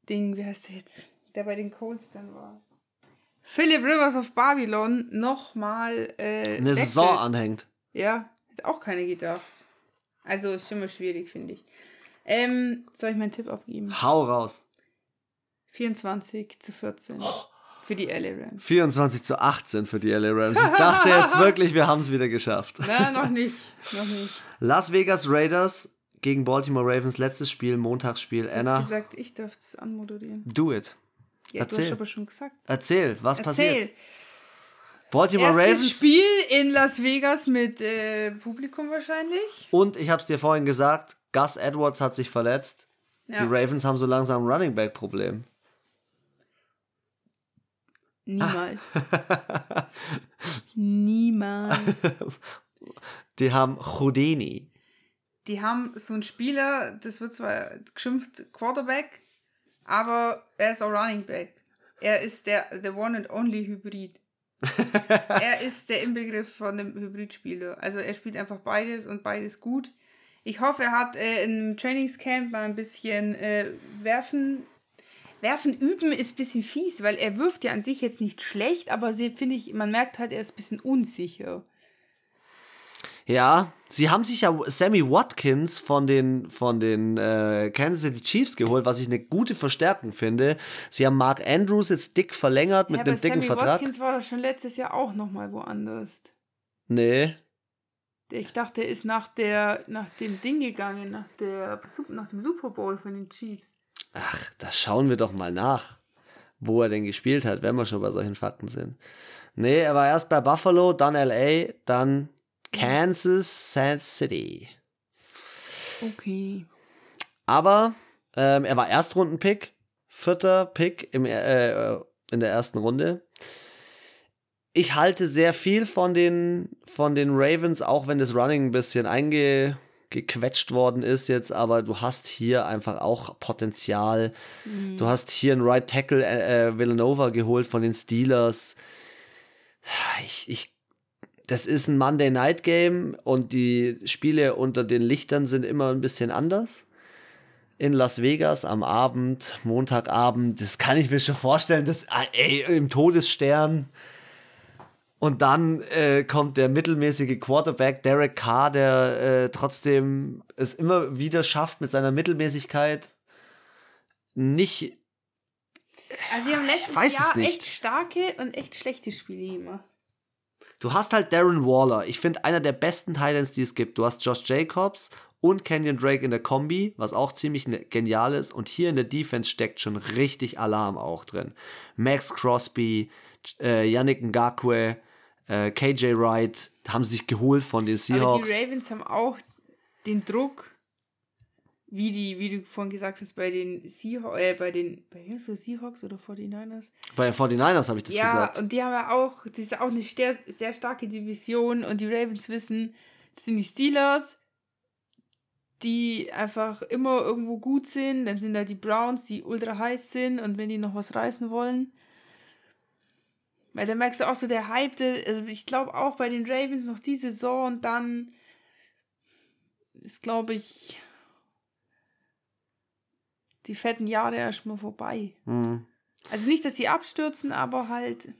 Ding, wie heißt der jetzt, der bei den Colts dann war? Philip Rivers of Babylon nochmal äh, Eine wechselt. Saison anhängt. Ja, hat auch keiner gedacht. Also ist immer schwierig, finde ich. Ähm, soll ich meinen Tipp abgeben? Hau raus. 24 zu 14 für die LA Rams. 24 zu 18 für die LA Rams. Ich dachte jetzt wirklich, wir haben es wieder geschafft. Na, noch nicht. Noch nicht. Las Vegas Raiders gegen Baltimore Ravens, letztes Spiel, Montagsspiel. Du hast Anna, gesagt, ich darf es anmoderieren. do it. Ja, du Erzähl. hast aber schon gesagt. Erzähl, was passiert? Erzähl. Baltimore Erstes Ravens. Spiel in Las Vegas mit äh, Publikum wahrscheinlich. Und ich habe es dir vorhin gesagt, Gus Edwards hat sich verletzt. Ja. Die Ravens haben so langsam ein Running Back Problem. Niemals. Niemals. Die haben Houdini. Die haben so einen Spieler, das wird zwar geschimpft Quarterback, aber er ist auch Running Back. Er ist der the one and only Hybrid. er ist der Inbegriff von dem Hybridspieler. Also er spielt einfach beides und beides gut. Ich hoffe, er hat äh, im Trainingscamp mal ein bisschen äh, werfen. Werfen üben ist ein bisschen fies, weil er wirft ja an sich jetzt nicht schlecht, aber sie finde ich, man merkt halt, er ist ein bisschen unsicher. Ja, sie haben sich ja Sammy Watkins von den, von den äh, Kansas City Chiefs geholt, was ich eine gute Verstärkung finde. Sie haben Mark Andrews jetzt dick verlängert mit ja, einem aber dicken Sammy Vertrag. Watkins war doch schon letztes Jahr auch nochmal woanders. Nee. Ich dachte, er ist nach, der, nach dem Ding gegangen, nach, der, nach dem Super Bowl von den Chiefs. Ach, da schauen wir doch mal nach, wo er denn gespielt hat, wenn wir schon bei solchen Fakten sind. Nee, er war erst bei Buffalo, dann LA, dann Kansas City. Okay. Aber ähm, er war Erstrundenpick, vierter Pick im, äh, in der ersten Runde. Ich halte sehr viel von den, von den Ravens, auch wenn das Running ein bisschen eingequetscht worden ist jetzt, aber du hast hier einfach auch Potenzial. Mhm. Du hast hier einen Right Tackle äh, äh, Villanova geholt von den Steelers. Ich, ich, das ist ein Monday Night Game und die Spiele unter den Lichtern sind immer ein bisschen anders in Las Vegas am Abend, Montagabend. Das kann ich mir schon vorstellen. Das, ah, ey, im Todesstern. Und dann äh, kommt der mittelmäßige Quarterback Derek Carr, der äh, trotzdem es immer wieder schafft, mit seiner Mittelmäßigkeit nicht. Also, sie haben letztes Jahr echt starke und echt schlechte Spiele immer. Du hast halt Darren Waller. Ich finde, einer der besten Titans, die es gibt. Du hast Josh Jacobs und Kenyon Drake in der Kombi, was auch ziemlich ne, genial ist. Und hier in der Defense steckt schon richtig Alarm auch drin. Max Crosby, äh, Yannick Ngakwe, äh, KJ Wright haben sich geholt von den Seahawks. Aber die Ravens haben auch den Druck, wie die, wie du vorhin gesagt hast, bei den Seahawks, äh, bei den, bei Seahawks oder 49ers? Bei 49ers habe ich das ja, gesagt. Ja, und die haben ja auch, das ist auch eine sehr, sehr starke Division und die Ravens wissen, das sind die Steelers, die einfach immer irgendwo gut sind. Dann sind da die Browns, die ultra heiß sind und wenn die noch was reißen wollen. Weil da merkst du auch so der Hype, also ich glaube auch bei den Ravens noch die Saison und dann ist, glaube ich, die fetten Jahre erstmal vorbei. Mhm. Also nicht, dass sie abstürzen, aber halt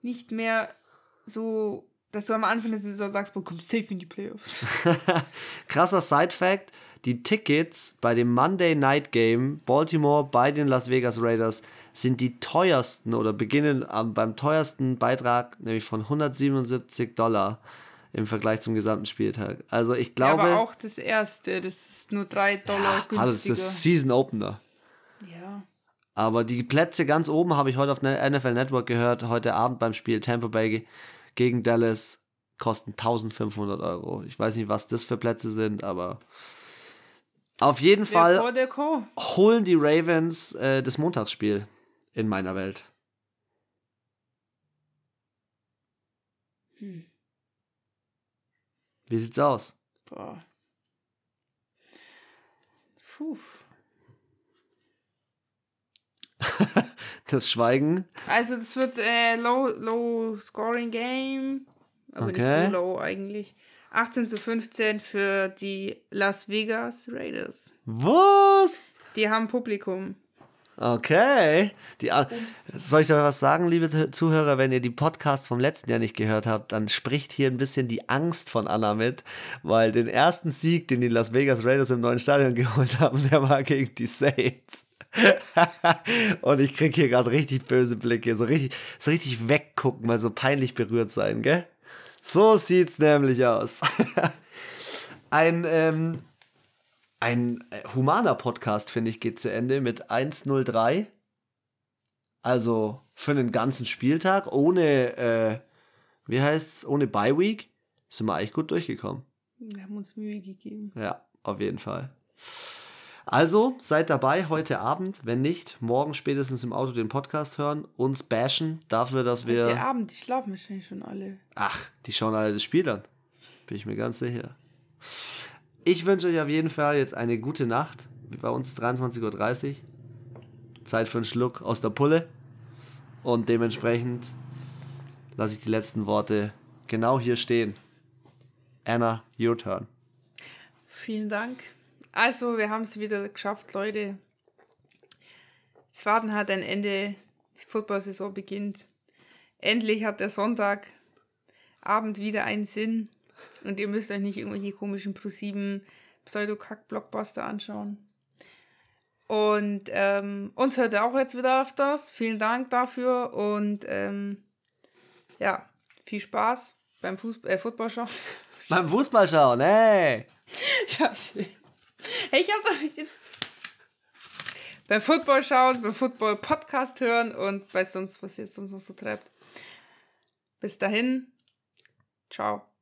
nicht mehr so dass du am Anfang der Saison sagst, man kommt safe in die Playoffs. Krasser Side-Fact: Die Tickets bei dem Monday Night Game Baltimore bei den Las Vegas Raiders sind die teuersten oder beginnen am, beim teuersten Beitrag, nämlich von 177 Dollar im Vergleich zum gesamten Spieltag. Also ich glaube. Ja, aber auch das erste, das ist nur 3 Dollar ja, günstiger. Also das ist Season Opener. Ja. Aber die Plätze ganz oben habe ich heute auf NFL Network gehört, heute Abend beim Spiel Tampa Bay gegen Dallas kosten 1500 Euro. Ich weiß nicht, was das für Plätze sind, aber auf jeden Fall holen die Ravens äh, das Montagsspiel in meiner Welt. Hm. Wie sieht's aus? Boah. Puh. das Schweigen. Also das wird äh, low, low Scoring Game, aber okay. nicht so low eigentlich. 18 zu 15 für die Las Vegas Raiders. Was? Die haben Publikum. Okay. Die, soll ich euch was sagen, liebe Zuhörer, wenn ihr die Podcasts vom letzten Jahr nicht gehört habt, dann spricht hier ein bisschen die Angst von Anna mit, weil den ersten Sieg, den die Las Vegas Raiders im neuen Stadion geholt haben, der war gegen die Saints. und ich krieg hier gerade richtig böse Blicke, so richtig, so richtig weggucken, mal so peinlich berührt sein, gell? So sieht's nämlich aus. ein, ähm, ein äh, humaner Podcast, finde ich, geht zu Ende mit 103. Also für einen ganzen Spieltag, ohne, äh, wie heißt's, ohne Bye Week, sind wir eigentlich gut durchgekommen. Wir haben uns Mühe gegeben. Ja, auf jeden Fall. Also seid dabei heute Abend, wenn nicht, morgen spätestens im Auto den Podcast hören, uns bashen dafür, dass wir. Heute Abend, die schlafen wahrscheinlich schon alle. Ach, die schauen alle das Spiel an. Bin ich mir ganz sicher. Ich wünsche euch auf jeden Fall jetzt eine gute Nacht. Bei uns 23.30 Uhr. Zeit für einen Schluck aus der Pulle. Und dementsprechend lasse ich die letzten Worte genau hier stehen. Anna, your turn. Vielen Dank. Also, wir haben es wieder geschafft, Leute. Es Warten hat ein Ende. Die Football-Saison beginnt. Endlich hat der Sonntagabend wieder einen Sinn. Und ihr müsst euch nicht irgendwelche komischen Pro7 Pseudo-Kack-Blockbuster anschauen. Und ähm, uns hört ihr auch jetzt wieder öfters. Vielen Dank dafür und ähm, ja, viel Spaß beim Fußball, äh, Footballschauen. Beim Fußballschauen, ey! Scheiße. Hey, ich hab doch jetzt. beim Football schauen, beim Football Podcast hören und weiß sonst, was ihr sonst noch so treibt. Bis dahin, ciao.